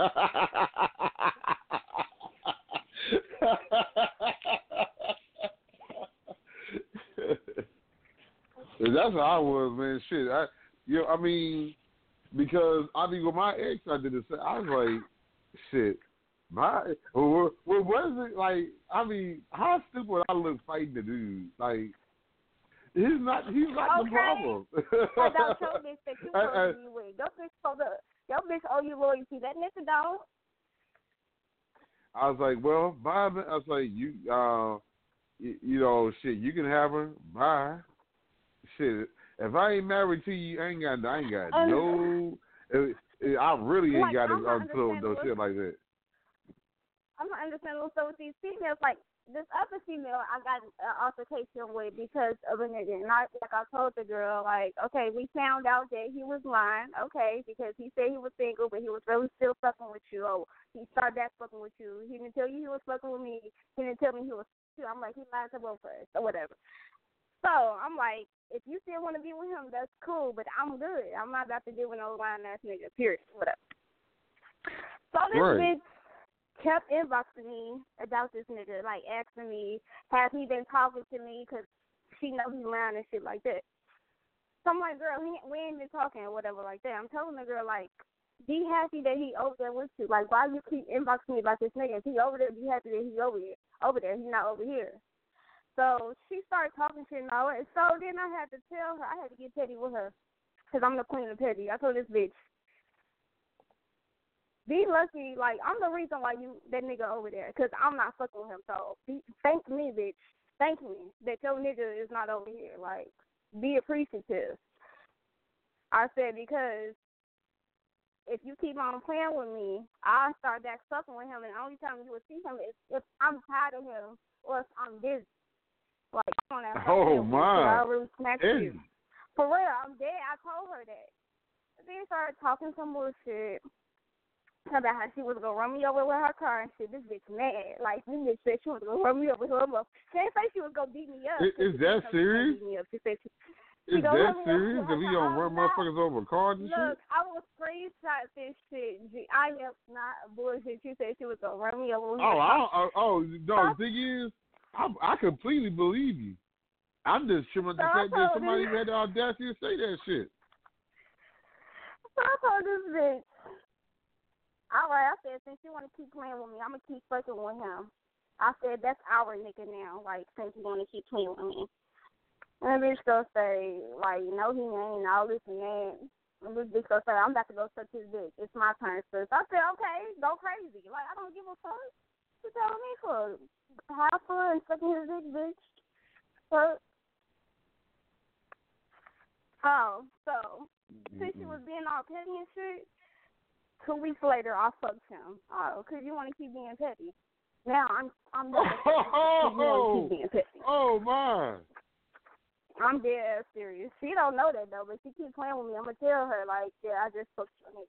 That's how I was, man. Shit, I, you know, I mean, because I mean, with my ex, I did the same. I was like, shit, my, what, what was it like? I mean, how stupid I look fighting the dude? Like, he's not, he's not the Okay. problem. About your bitch that you supposed to be with. Your bitch supposed to, your bitch owe you loyalty. That nigga don't. I was like, well, bye. man. I was like, you, uh, you, you know, shit, you can have her. Bye. Shit, if I ain't married to you, I ain't got, I ain't got no. eh, eh, I really ain't Like, got to uh, no, shit like that. I'm not understanding what's up with these females. Like this other female, I got an uh, altercation with because of a nigga. And I, like I told the girl, like, okay, we found out that he was lying. Okay, because he said he was single, but he was really still fucking with you. Oh, he started back fucking with you. He didn't tell you he was fucking with me. He didn't tell me he was. I'm like, he lied to both of us or whatever. So I'm like, if you still want to be with him, that's cool. But I'm good. I'm not about to deal with no lying ass nigga. Period. Whatever. So this Right. bitch kept inboxing me about this nigga, like asking me, has he been talking to me? Because she know he lying and shit like that. So I'm like, girl, he, we ain't been talking or whatever like that. I'm telling the girl, like, be happy that he over there with you. Like, why you keep inboxing me about this nigga? If he over there, be happy that he over here. Over there, he not over here. So she started talking shit and all that. So then I had to tell her, I had to get petty with her. Because I'm the queen of petty. I told this bitch, be lucky, like, I'm the reason why you, that nigga over there. Because I'm not fucking with him. So be, thank me, bitch. Thank me that your nigga is not over here. Like, be appreciative. I said, because if you keep on playing with me, I'll start back fucking with him, and the only time you will see him is if I'm tired of him or if I'm busy. Like, on that Oh, my. I really smacked you. For real, I'm dead. I told her that. Then started talking some bullshit about how she was gonna run me over with her car and shit. This bitch mad. Like this bitch said she was gonna run me over with her. mother- She didn't say she was gonna beat me up. Is- is that serious? beat me up. She said she, she Is that run me over serious? If he gonna run motherfuckers over cars and Look, shit? I will screenshot this shit. I am not bullshit. She said she was gonna run me over. with Oh, her I don't, oh, oh, no. The thing is, I, I completely believe you. I'm just tripping at the fact that somebody had the audacity to say that shit. So I told this bitch, all right, I said, since you want to keep playing with me, I'm to keep fucking with him. I said, that's our nigga now, like, since you want to keep playing with me. And the bitch gonna say, like, no, he ain't, all this and that. And this bitch gonna say, I'm about to go suck his dick. It's my turn, sis. I said, okay, go crazy. Like, I don't give a fuck. You telling me for have fun sucking his dick, bitch. Fuck. Oh, so since you was being all petty and shit, two weeks later I fucked him. Oh, because you want to keep being petty. Now I'm I'm not because you want to keep being petty. Oh my! I'm dead ass serious. She don't know that though, but she keep playing with me. I'm gonna tell her like, yeah, I just fucked your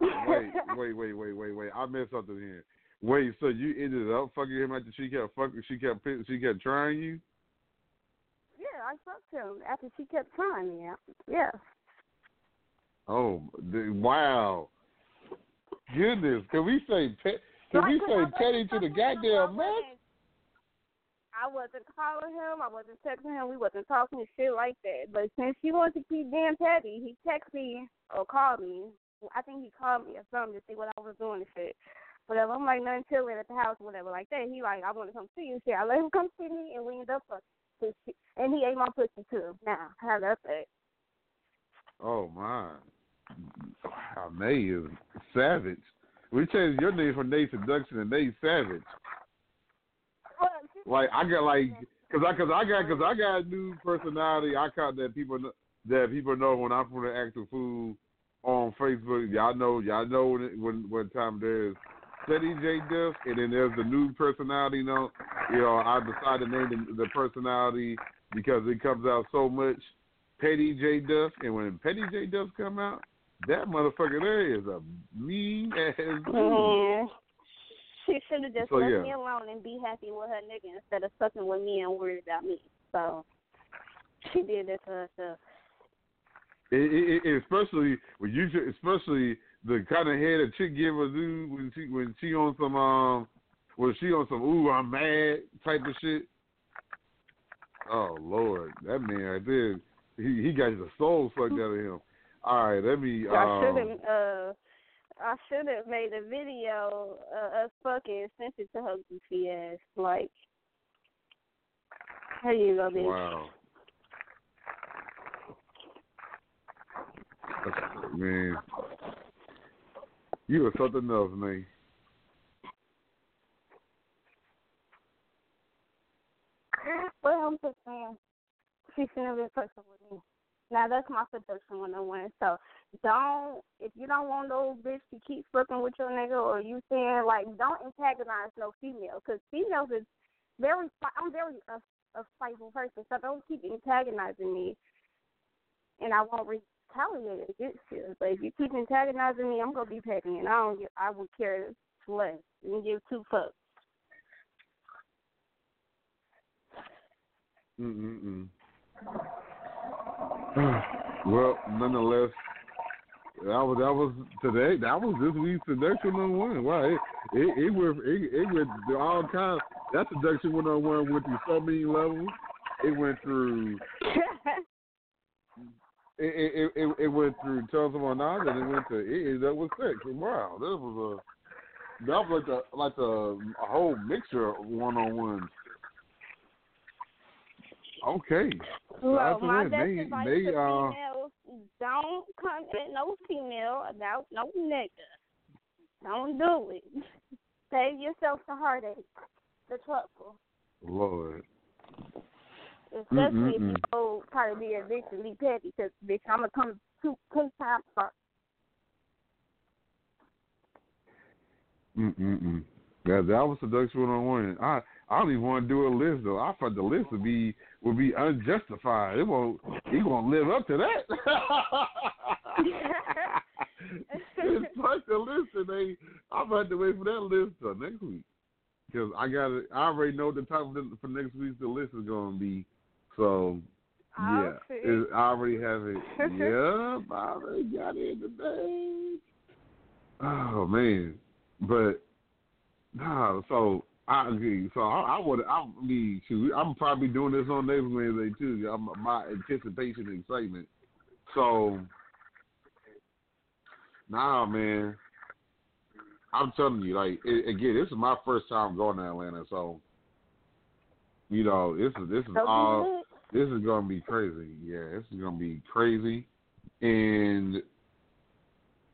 Wait, nigga. wait, wait, wait, wait, wait. I missed something here. Wait, so you ended up fucking him after she kept fucking, she kept, she kept trying you? yeah, I fucked him after she kept trying me. Yeah. Oh, the, wow! Goodness, can we say pe- can we say petty to the fucking with him, goddamn man? I wasn't calling him. I wasn't texting him. We wasn't talking and shit like that. But since she wants to keep being petty, he texted me or called me. I think he called me or something to see what I was doing and shit. Whatever. I'm like, nothing chilling at the house, or whatever, like that. He like, I want to come see you. Shit. I let him come see me, and we ended up fucking. And he ate my pussy too. Now, how that's that? Oh my! Wow, may is savage. We changed your name from Nayy Seduction to Nayy Savage. Like I got like, cause I cause I got cause I got a new personality. I caught that people know, that people know when I'm from the active food on Facebook. Y'all know y'all know when when when time there's Ceddy J Duff, and then there's the new personality. You know, you know I decided to name the, the personality because it comes out so much. Petty J Duff, and when Petty J Duff come out, that motherfucker there is a mean ass. Man, she should have just So, left yeah. me alone and be happy with her nigga instead of fucking with me and worried about me. So she did that to herself. It, it, it, especially when you, especially the kind of head a chick give a dude when she when she on some um when she on some ooh I'm mad type of shit. Oh Lord, that man right there, he he got the soul sucked out of him. All right, let me. I Um, have uh I should have made a video uh, us fucking and sent it to her goofy ass. Like here you go, bitch. wow. That's- Man, you are something else, man. Well, I'm just saying, she shouldn't have been fucking with me. Now that's my seduction one on one. So don't if you don't want those bitch to keep fucking with your nigga, or you saying like don't antagonize no female, because females is very. I'm very a, a spiteful person, so don't keep antagonizing me, and I won't retaliate against you. But if you keep antagonizing me, I'm gonna be petty, and I don't. I would care less and give two fucks. Mm-mm-mm. well, nonetheless, that was that was today. That was this week's seduction on one. Wow, it it, it went it, it went through all kinds. That seduction one on one went through so many levels. It went through it it, it, it went through Chelsea Monage and it went to it, that was six. Wow, that was a that was like a like a, a whole mixture of one on ones. Okay. Well, Shout out to my best They advice they to uh females: don't come at no female about no nigga. Don't do it. Save yourself the heartache, the trouble. Lord. Especially if you Mm-mm-mm. go try to be and petty, because bitch, I'm gonna come two ten times first. Mm mm mm. Yeah, that was seduction one on one. I I don't even want to do a list though. I thought the list would be would be unjustified. It won't. He won't live up to that. it's like the list, and they. I'm have to wait for that list till next week because I got. I already know the type of the, for next week the list is gonna be. So yeah, it, I already have it. yeah, I already got it today. Oh man, but nah. So I agree. So I, I would. I mean, shoot, I'm probably doing this on next Wednesday too. I'm, my anticipation and excitement. So nah, man. I'm telling you, like it, again, this is my first time going to Atlanta, so you know, this is this is all this is gonna be crazy. Yeah, this is gonna be crazy, and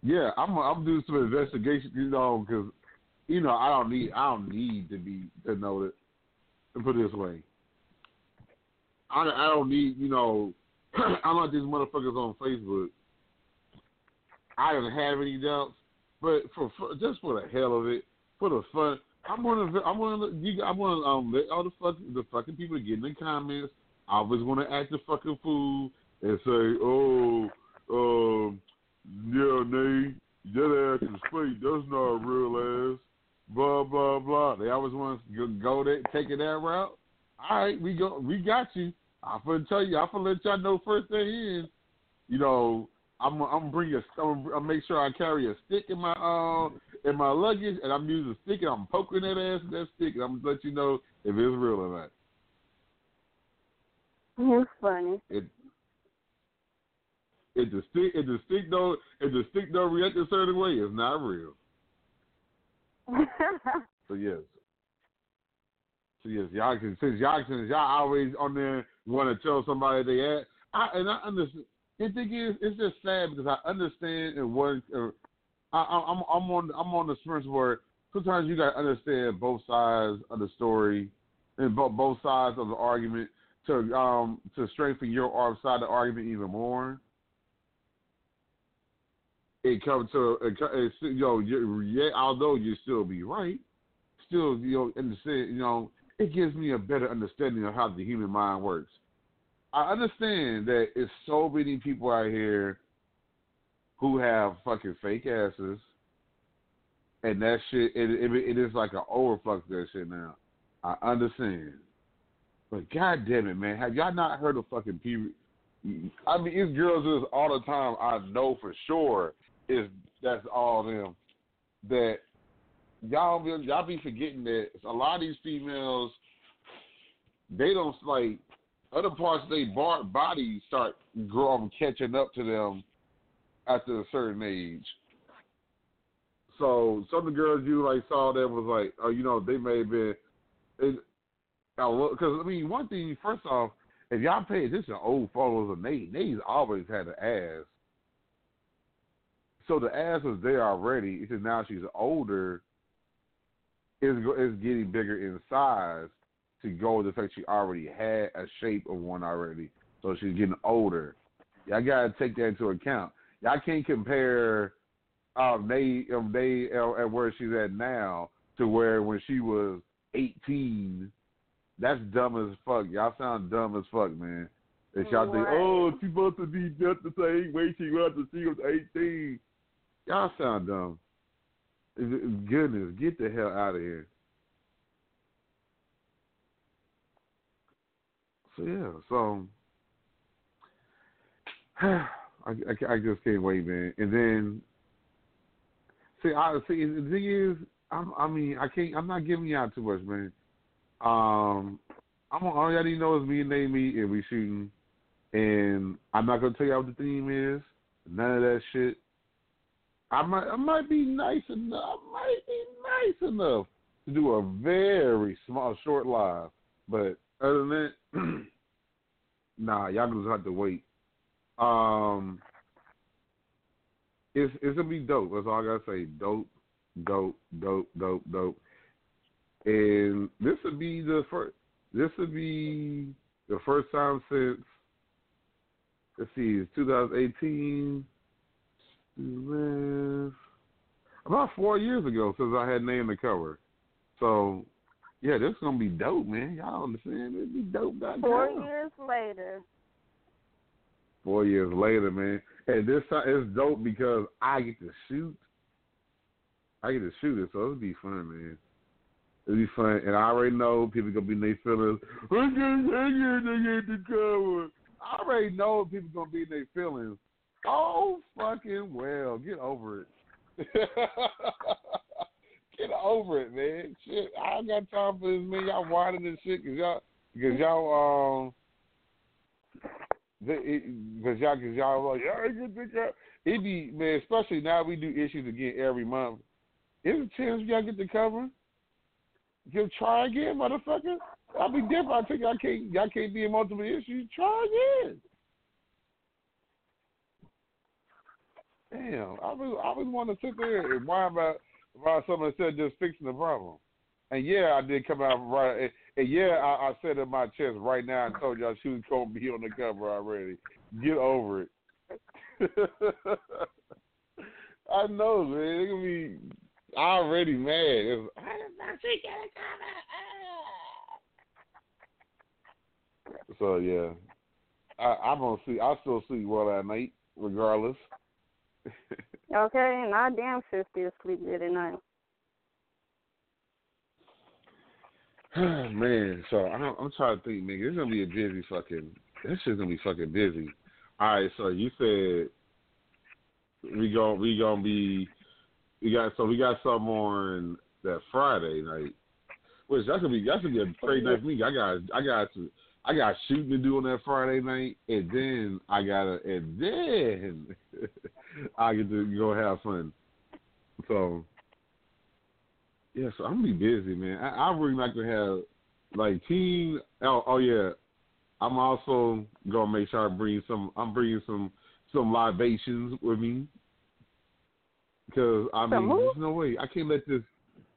yeah, I'm I'm doing some investigation, you know, because you know I don't need I don't need to be it. To put it this way, I I don't need you know I'm not these motherfuckers on Facebook. I don't have any doubts, but for, for just for the hell of it, for the fun, I'm gonna I'm gonna you I'm gonna um let all the fuck the fucking people get in the comments. I want to act the fucking fool and say, oh, um, yeah, Nayy, that ass is fake. That's not a real ass. Blah blah blah. They always want to go there, taking that route. All right, we go, we got you. I'm gonna tell you. I'm gonna let y'all know first thing in. You know, I'm I'm gonna bring a, I'm gonna make sure I carry a stick in my uh in my luggage, and I'm using a stick, and I'm poking that ass with that stick, and I'm gonna let you know if it's real or not. It's funny. It if the stick if the stick don't if the stick don't react a certain way, it's not real. So yes. So yes, y'all can since y'all since y'all always on there want to tell somebody they at. I and I understand. The thing is, it's just sad because I understand and uh, I, I'm I'm on I'm on the fence where sometimes you got to understand both sides of the story and both both sides of the argument to um to strengthen your side of the argument even more. It comes to it, you know yeah, although you still be right, still you know understand you know it gives me a better understanding of how the human mind works. I understand that it's so many people out here who have fucking fake asses, and that shit it it, it is like an overflux of that shit now. I understand, but god damn it, man, have y'all not heard of fucking people? I mean, it's girls do this all the time. I know for sure is that's all them that y'all be y'all be forgetting that a lot of these females they don't like other parts of their body start growing catching up to them after a certain age. So some of the girls you like saw that was like, oh, you know, they may have been, because I mean, one thing first off, if y'all pay attention to old photos of Nayy, Nayy's always had an ass. So the ass was there already. It's just now she's older. Is is getting bigger in size to go with the fact she already had a shape of one already. So she's getting older. Y'all gotta take that into account. Y'all can't compare um they um they uh, at where she's at now to where when she was eighteen. That's dumb as fuck. Y'all sound dumb as fuck, man. If y'all think, oh, she supposed to be just the same way she was when she was eighteen. Y'all sound dumb. Goodness, get the hell out of here. So yeah, so I, I, I just can't wait, man. And then see, I see the thing is, I'm, I mean, I can't. I'm not giving y'all too much, man. Um, I'm all y'all need to know is me and meet and we shooting, And I'm not gonna tell y'all what the theme is. None of that shit. I might I might be nice enough. I might be nice enough to do a very small short live. But other than that, nah, y'all gonna have to wait. Um, it's it's gonna be dope. That's all I gotta say. Dope, dope, dope, dope, dope. And this would be the first. This would be the first time since. Let's see, it's 2018. About four years ago since I had named the cover. So, yeah, this is gonna be dope, man. Y'all understand? It'd be dope. Goddamn. Four years later. Four years later, man. And this time it's dope because I get to shoot. I get to shoot it, so it'll be fun, man. It'll be fun, and I already know people gonna be in their feelings. I can't, I can't get the cover. I already know people gonna be in their feelings. Oh fucking well, get over it. get over it, man. Shit, I got time for this, man. Y'all whining and shit because y'all because y'all um because y'all because y'all like cover. It be man, especially now we do issues again every month. There's a chance y'all get the cover. Give try again, motherfucker. I'll be different. I think y'all can't y'all can't be in multiple issues. Try again. Damn, I was I was want to sit there and whine about about something instead of just fixing the problem. And yeah, I did come out right. And, and yeah, I, I said in my chest right now. I told y'all she was gonna be on the cover already. Get over it. I know, man. It gonna be already mad. It's, did not see get a cover. So yeah, I, I'm gonna see. I still see World at night, regardless. Okay, and I damn sure still sleep at night. Man, so I'm, I'm trying to think, nigga. It's gonna be a busy fucking. This shit's gonna be fucking busy. All right, so you said we gon' we gonna be we got so we got something on that Friday night, which that's gonna be that's gonna be a great night for me. I got I got to I got shooting to do on that Friday night, and then I gotta and then I get to go have fun. So yeah, so I'm gonna be busy, man. I, I really like to have like team. Oh, oh yeah, I'm also gonna make sure I bring some. I'm bringing some some libations with me because I mean, there's no way I can't let this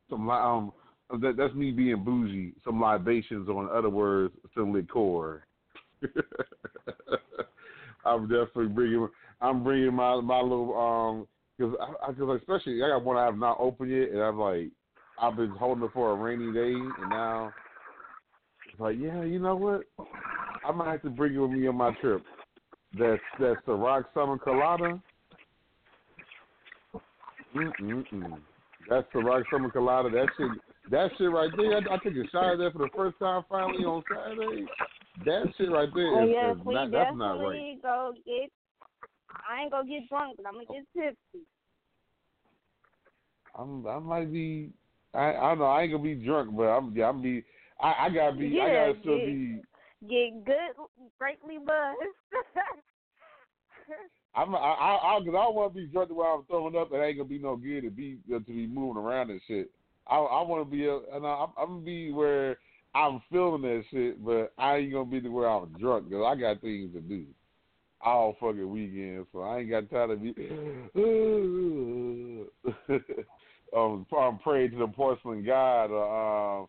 some um that that's me being bougie. Some libations, or in other words, some liquor. I'm definitely bringing. I'm bringing my my little um because I because especially I got one I have not opened yet, and I'm like I've been holding it for a rainy day, and now it's like yeah, you know what? I might have to bring it with me on my trip. That's that's the Rock Summer Colada. Mm-mm-mm. That's the Rock Summer Colada. That shit, that shit right there. I, I took a shot of that for the first time finally on Saturday. That shit right there Oh is, yes, is not, that's not right. go get. I ain't gonna get drunk, but I'm gonna get tipsy. I'm I might be I I don't know I ain't gonna be drunk, but I'm yeah I'm be I I gotta be I gotta still get- be Get good, greatly buzzed. I'm I I I, cause I don't want to be drunk while I'm throwing up. It ain't gonna be no good to be to be moving around and shit. I I want to be uh, and I, I'm, gonna be where I'm feeling that shit, but I ain't gonna be to where I'm drunk because I got things to do all fucking weekend, so I ain't got time to be. um, I'm praying to the porcelain god, or um,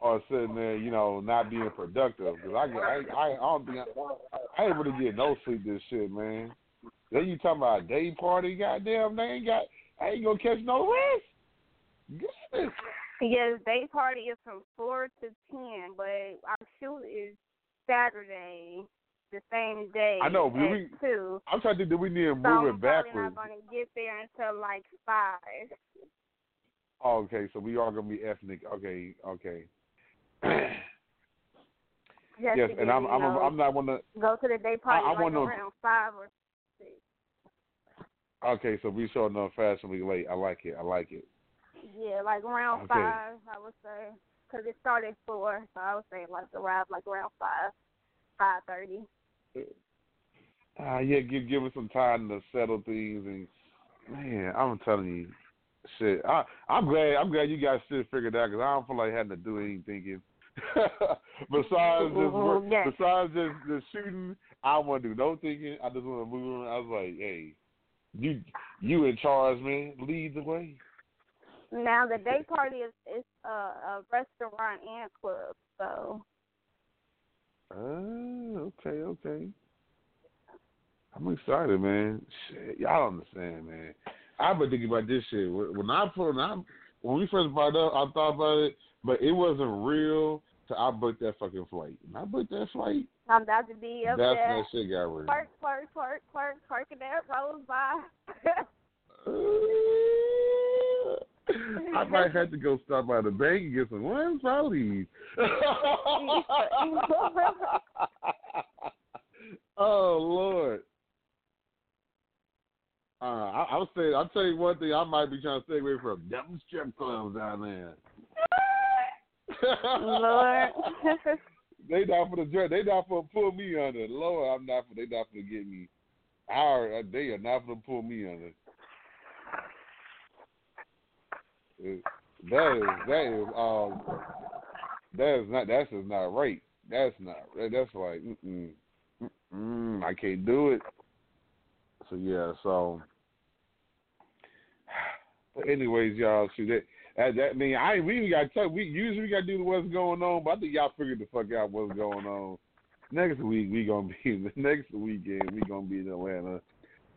or sitting there, you know, not being productive. Cause I, I, I, I don't think I, I ain't really get no sleep this shit, man. Then you talking about a day party? Goddamn, they ain't got. I ain't gonna catch no rest. Yes, day party is from four to ten, but our shoot is Saturday, the same day. I know, at we- two. I'm trying to. Do we need to So move I'm it backwards? not gonna get there until like five. Oh, okay, so we are gonna be ethnic. Okay, okay. Just yes, and I'm I'm know, I'm not one to. go to the day party I like wanna- around five or six. Okay, so we showing up fashionably late. I like it. I like it. Yeah, like around Okay. five, I would say, because it started at four, so I would say like arrive like around five, five thirty. uh, yeah, give give it some time to settle things and man, I'm telling you, shit. I I'm glad I'm glad you guys still figured out because I don't feel like having to do any thinking. besides just work, Mhm, yes. besides just the shooting, I want to do no thinking. I just want to move on. I was like, hey, you you in charge, man. Lead the way. Now the day party is is a, a restaurant and club, so Oh, okay, okay. I'm excited, man. Shit, y'all don't understand, man. I've been thinking about this shit. When I put when, I, when we first brought up, I thought about it, but it wasn't real till I booked that fucking flight. When I booked that flight, I'm about to be up that's there. when that shit got real. Twerk, twerk, twerk, twerk, twerking that rolls by. Uh, I might have to go stop by the bank and get some one Saudis. oh Lord. Uh, I, I'll say I'll tell you one thing. I might be trying to stay away from them strip clubs down there. Lord. they not for the dress. They not for pull me under. Lord, I'm not for. They not for to get me. Our they are not for to pull me under. That is that is um that is not that's just not right. That's not that's like mm mm I can't do it. So yeah, so but anyways, y'all see that that, that mean I we even gotta tell we usually we gotta do what's going on, but I think y'all figured the fuck out what's going on. Next week we gonna be the next weekend we gonna be in Atlanta.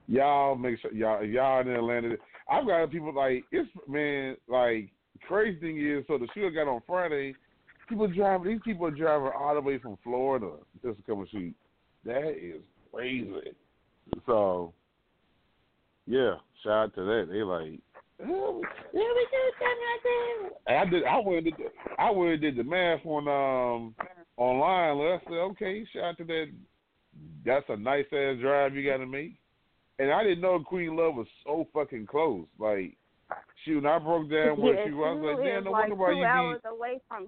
Y'all make sure y'all if y'all in Atlanta. I've got people like it's man like crazy thing is so the shooter got on Friday. People driving these people are driving all the way from Florida just to come and shoot. That is crazy. So yeah, shout out to that. They like oh, yeah, we do something like that. I did. I went. and did the- I went and did the math on um online. I said, okay, shout out to that. That's a nice ass drive you got to make. And I didn't know Queen Love was so fucking close. Like, shoot, and I broke down where yeah, she was. I was like, damn, no like wonder why two you hours away from.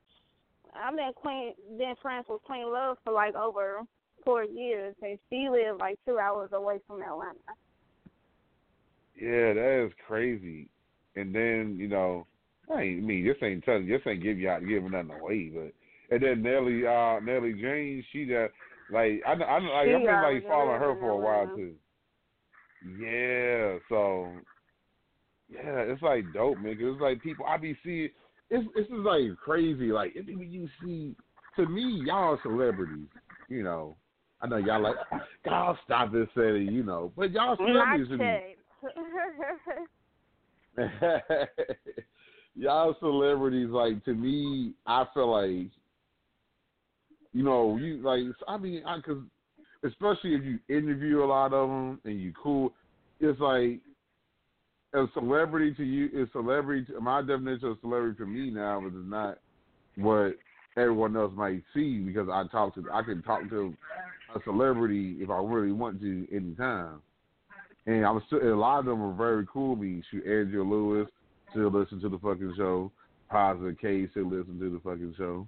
I've been Queen, been friends with Queen Love for like over four years, and she lived like two hours away from Atlanta. Yeah, that is crazy. And then you know, I ain't- I mean, this ain't telling, this ain't give you giving nothing away, but. And then Nelly, uh, Nelly James, she just like I, I, like, She I've been like following her for a while too. Yeah, so yeah, it's like dope, man. it's like people I be seeing. It's it's just like crazy. Like it's when you see, to me, y'all celebrities. You know, I know y'all like y'all stop this saying, you know, but y'all celebrities y'all celebrities like to me i feel like you know you like i mean i cause especially if you interview a lot of them and you cool it's like a celebrity to you is celebrity to, my definition of celebrity for me now is not what everyone else might see because i talk to i can talk to a celebrity if i really want to anytime and I'm still, a lot of them are very cool. Me, shoot, Andrew Lewis still listen to the fucking show. Positive K still listen to the fucking show.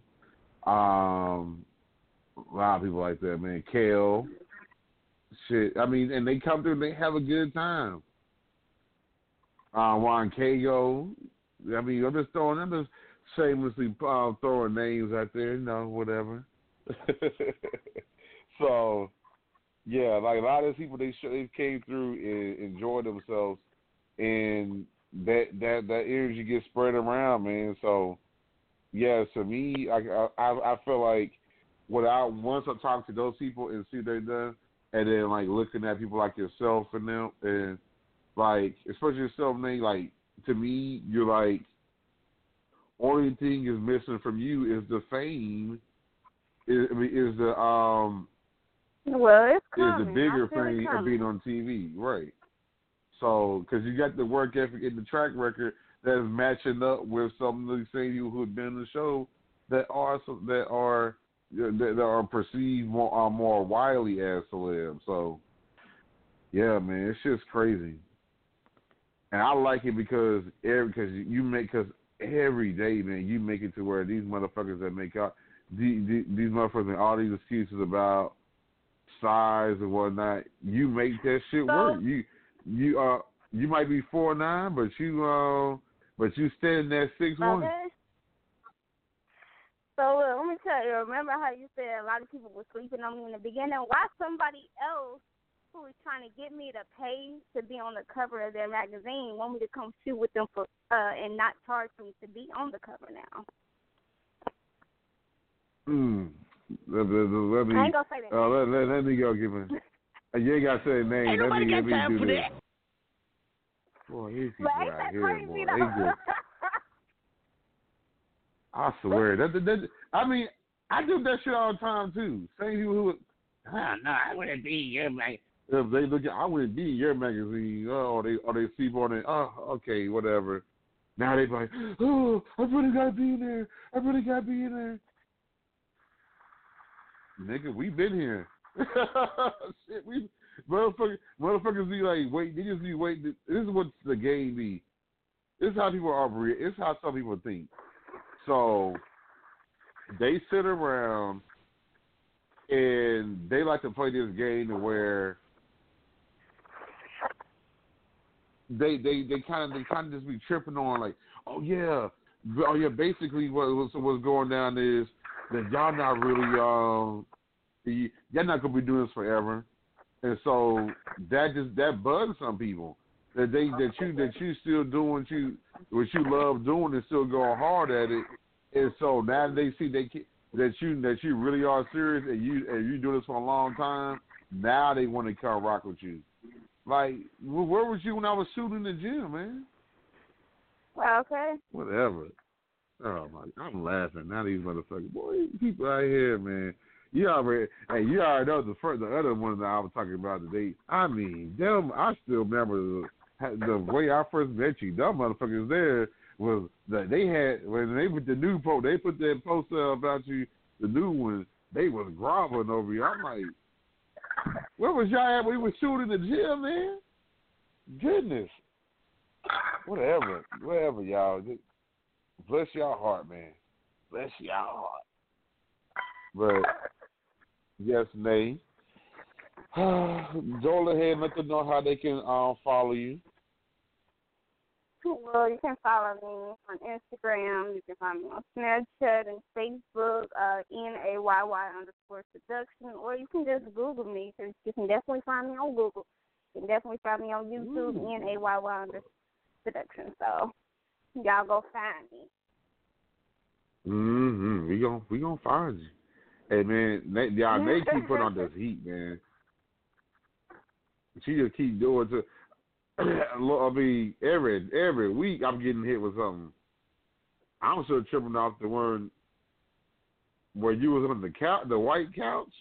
Um, a lot of people like that, man. Kale, shit. I mean, and they come through and they have a good time. Uh, Ron Kago. I mean, I'm just throwing, I'm just shamelessly uh, throwing names out there, you know, whatever. so, yeah, like a lot of people, they they came through and enjoyed themselves, and that that that energy gets spread around, man. So, yeah, to me, I I, I feel like without once I talk to those people and see what they done, and then like looking at people like yourself and them, and like especially yourself, man, like to me, you're like only thing is missing from you is the fame. Is, I mean, is the um well, it's is the bigger I feel it thing of being on TV, right? So, because you got the work ethic and the track record that's matching up with some of these same people who've been in the show that are some- that are that, that are perceived more are more widely as celebs. So, yeah, man, it's just crazy, and I like it because every because you make because every day, man, you make it to where these motherfuckers that make out the, the, these motherfuckers and all these excuses about size and whatnot, you make that shit So- work. You you uh you might be four nine, but you uh but you stand at six one. Okay. So look, let me tell you. Remember how you said a lot of people were sleeping on me in the beginning? Why somebody else who was trying to get me to pay to be on the cover of their magazine want me to come shoot with them for uh and not charge me to be on the cover now? Mm. Let, let, let me I ain't gonna say that. uh, let, let, let me go give him. Uh, you ain't gotta say a name. Ain't let me, got let me time do for this. that. Boy, these But people ain't that here, crazy boy, they though? just I swear that, that, that I mean I do that shit all the time too. Same people who Oh, no, I wouldn't be your man. if they look at I wouldn't be your magazine, oh they or they sleep on it, oh uh, okay, whatever. Now they like, Oh, I really gotta be in there. I really gotta be in there. Nigga, we been here. Shit, we motherfuckers motherfuckers be like, wait, they just be waiting. This is what the game be. This is how people operate. It's how some people think. So they sit around and they like to play this game where they they they kind of they kind of just be tripping on like, oh yeah, oh yeah. Basically, what what's, what's going down is that y'all not really um y'all not gonna be doing this forever, and so that just that bugs some people that they that you that you still doing what you what you love doing and still going hard at it, and so now they see they that you that you really are serious and you and you do this for a long time. Now they want to come rock with you. Like, where was you when I was shooting the gym, man? Well, okay. Whatever. Oh my, I'm laughing. Now these motherfuckers, boy, people out here, man. You already, hey, you already know the first, the other one that I was talking about today. I mean, them. I still remember the, way I first met you. Them motherfuckers there was that they had when they put the new post, they put that poster about you, the new one. They was groveling over you. I'm like, where was y'all at? We was shooting the gym, man. Goodness. Whatever, whatever, y'all. Just bless y'all heart, man. Bless y'all heart. But yes, Nayy. Go ahead let them know how they can um, follow you. Well, you can follow me on Instagram. You can find me on Snapchat and Facebook, uh, N A Y Y underscore seduction, or you can just Google me because you can definitely find me on Google. You can definitely find me on YouTube, N A Y Y under seduction. So y'all go find me. Mm-hmm. We gon' we gonna find you. Hey man, they, y'all they keep putting on this heat, man. She just keep doing to. I mean, every every week I'm getting hit with something. I'm still tripping off the one where you was on the couch, the white couch,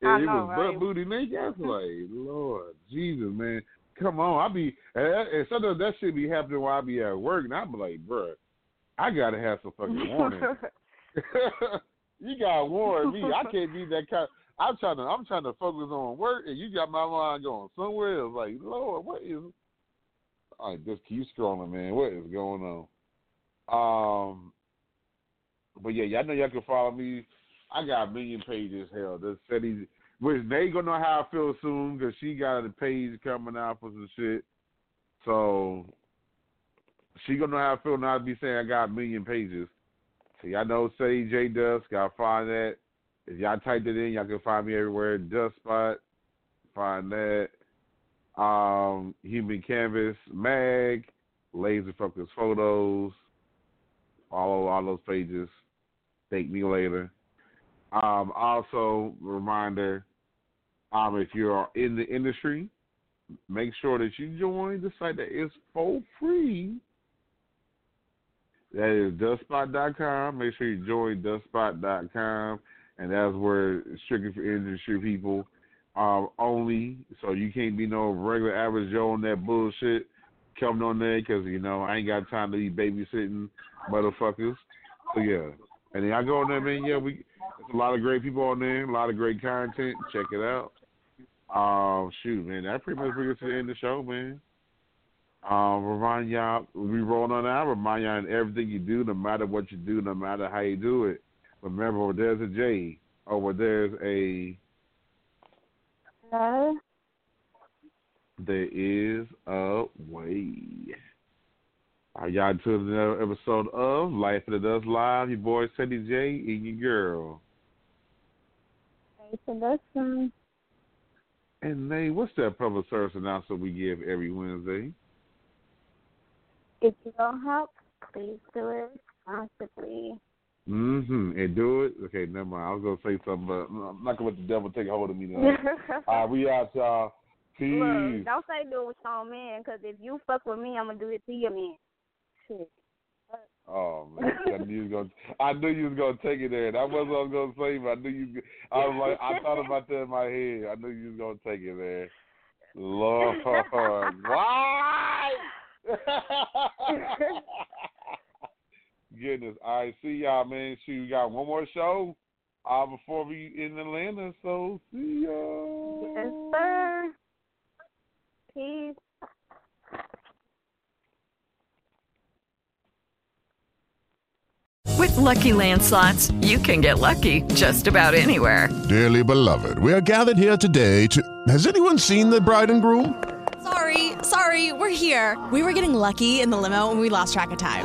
and I it know, was right? butt booty naked. I was like, Lord Jesus, man, come on! I be and, sometimes that shit be happening while I be at work, and I be like, bruh, I gotta have some fucking warning. you gotta warn me. I can't be that kind. I'm trying to. I'm trying to focus on work, and you got my mind going somewhere else. Like, Lord, what is? I just keep scrolling, man. What is going on? Um, but yeah, y'all know y'all can follow me. I got a million pages. Hell, the city, which they gonna know how I feel soon because she got a page coming out for some shit. So she gonna know how I feel now. to be saying I got a million pages. So y'all know say J Dust. Gotta find that. If y'all typed it in, y'all can find me everywhere. Dusk Spot. Find that. Um, Human Canvas Mag, Laser Focus Photos. Follow all those pages. Thank me later. Um, also, reminder, um, if you're in the industry, make sure that you join the site that is for free. That is duskspot.com. Make sure you join duskspot.com. And that's where it's strictly for industry people um, only. So you can't be no regular average Joe on that bullshit coming on there because, you know, I ain't got time to be babysitting motherfuckers. So, yeah. And then I go on there, man. Yeah, we there's a lot of great people on there, a lot of great content. Check it out. Um, shoot, man, that pretty much brings us to the end of the show, man. Um, remind y'all, we rolling on out. Remind y'all in everything you do, no matter what you do, no matter how you do it. Remember, where there's a J, or where there's a No. There is a way. All right, y'all in another episode of Life After Dusk Live. Your boy Ceddy J and your girl. Nayy Seduction. And Nayy, what's that public service announcement we give every Wednesday? If you don't help, please do it responsibly. Mm-hmm. And do it. Okay, never mind. I was gonna say something, but I'm not gonna let the devil take hold of me now. All right, we out, y'all. Peace. Look, don't say do it with your man, because if you fuck with me, I'm gonna do it to your man. Shit. Oh man, I knew you was gonna. I knew you was gonna take it there. That wasn't what I was gonna say, but I knew you. I was like, I thought about that in my head. I knew you was gonna take it there. Lord, why? Goodness. All right, see y'all, man. See, we got one more show uh, before we in Atlanta. So see y'all. Yes, sir. Peace. With Lucky Land slots, you can get lucky just about anywhere. Dearly beloved, we are gathered here today to. Has anyone seen the bride and groom? Sorry, sorry, we're here. We were getting lucky in the limo and we lost track of time.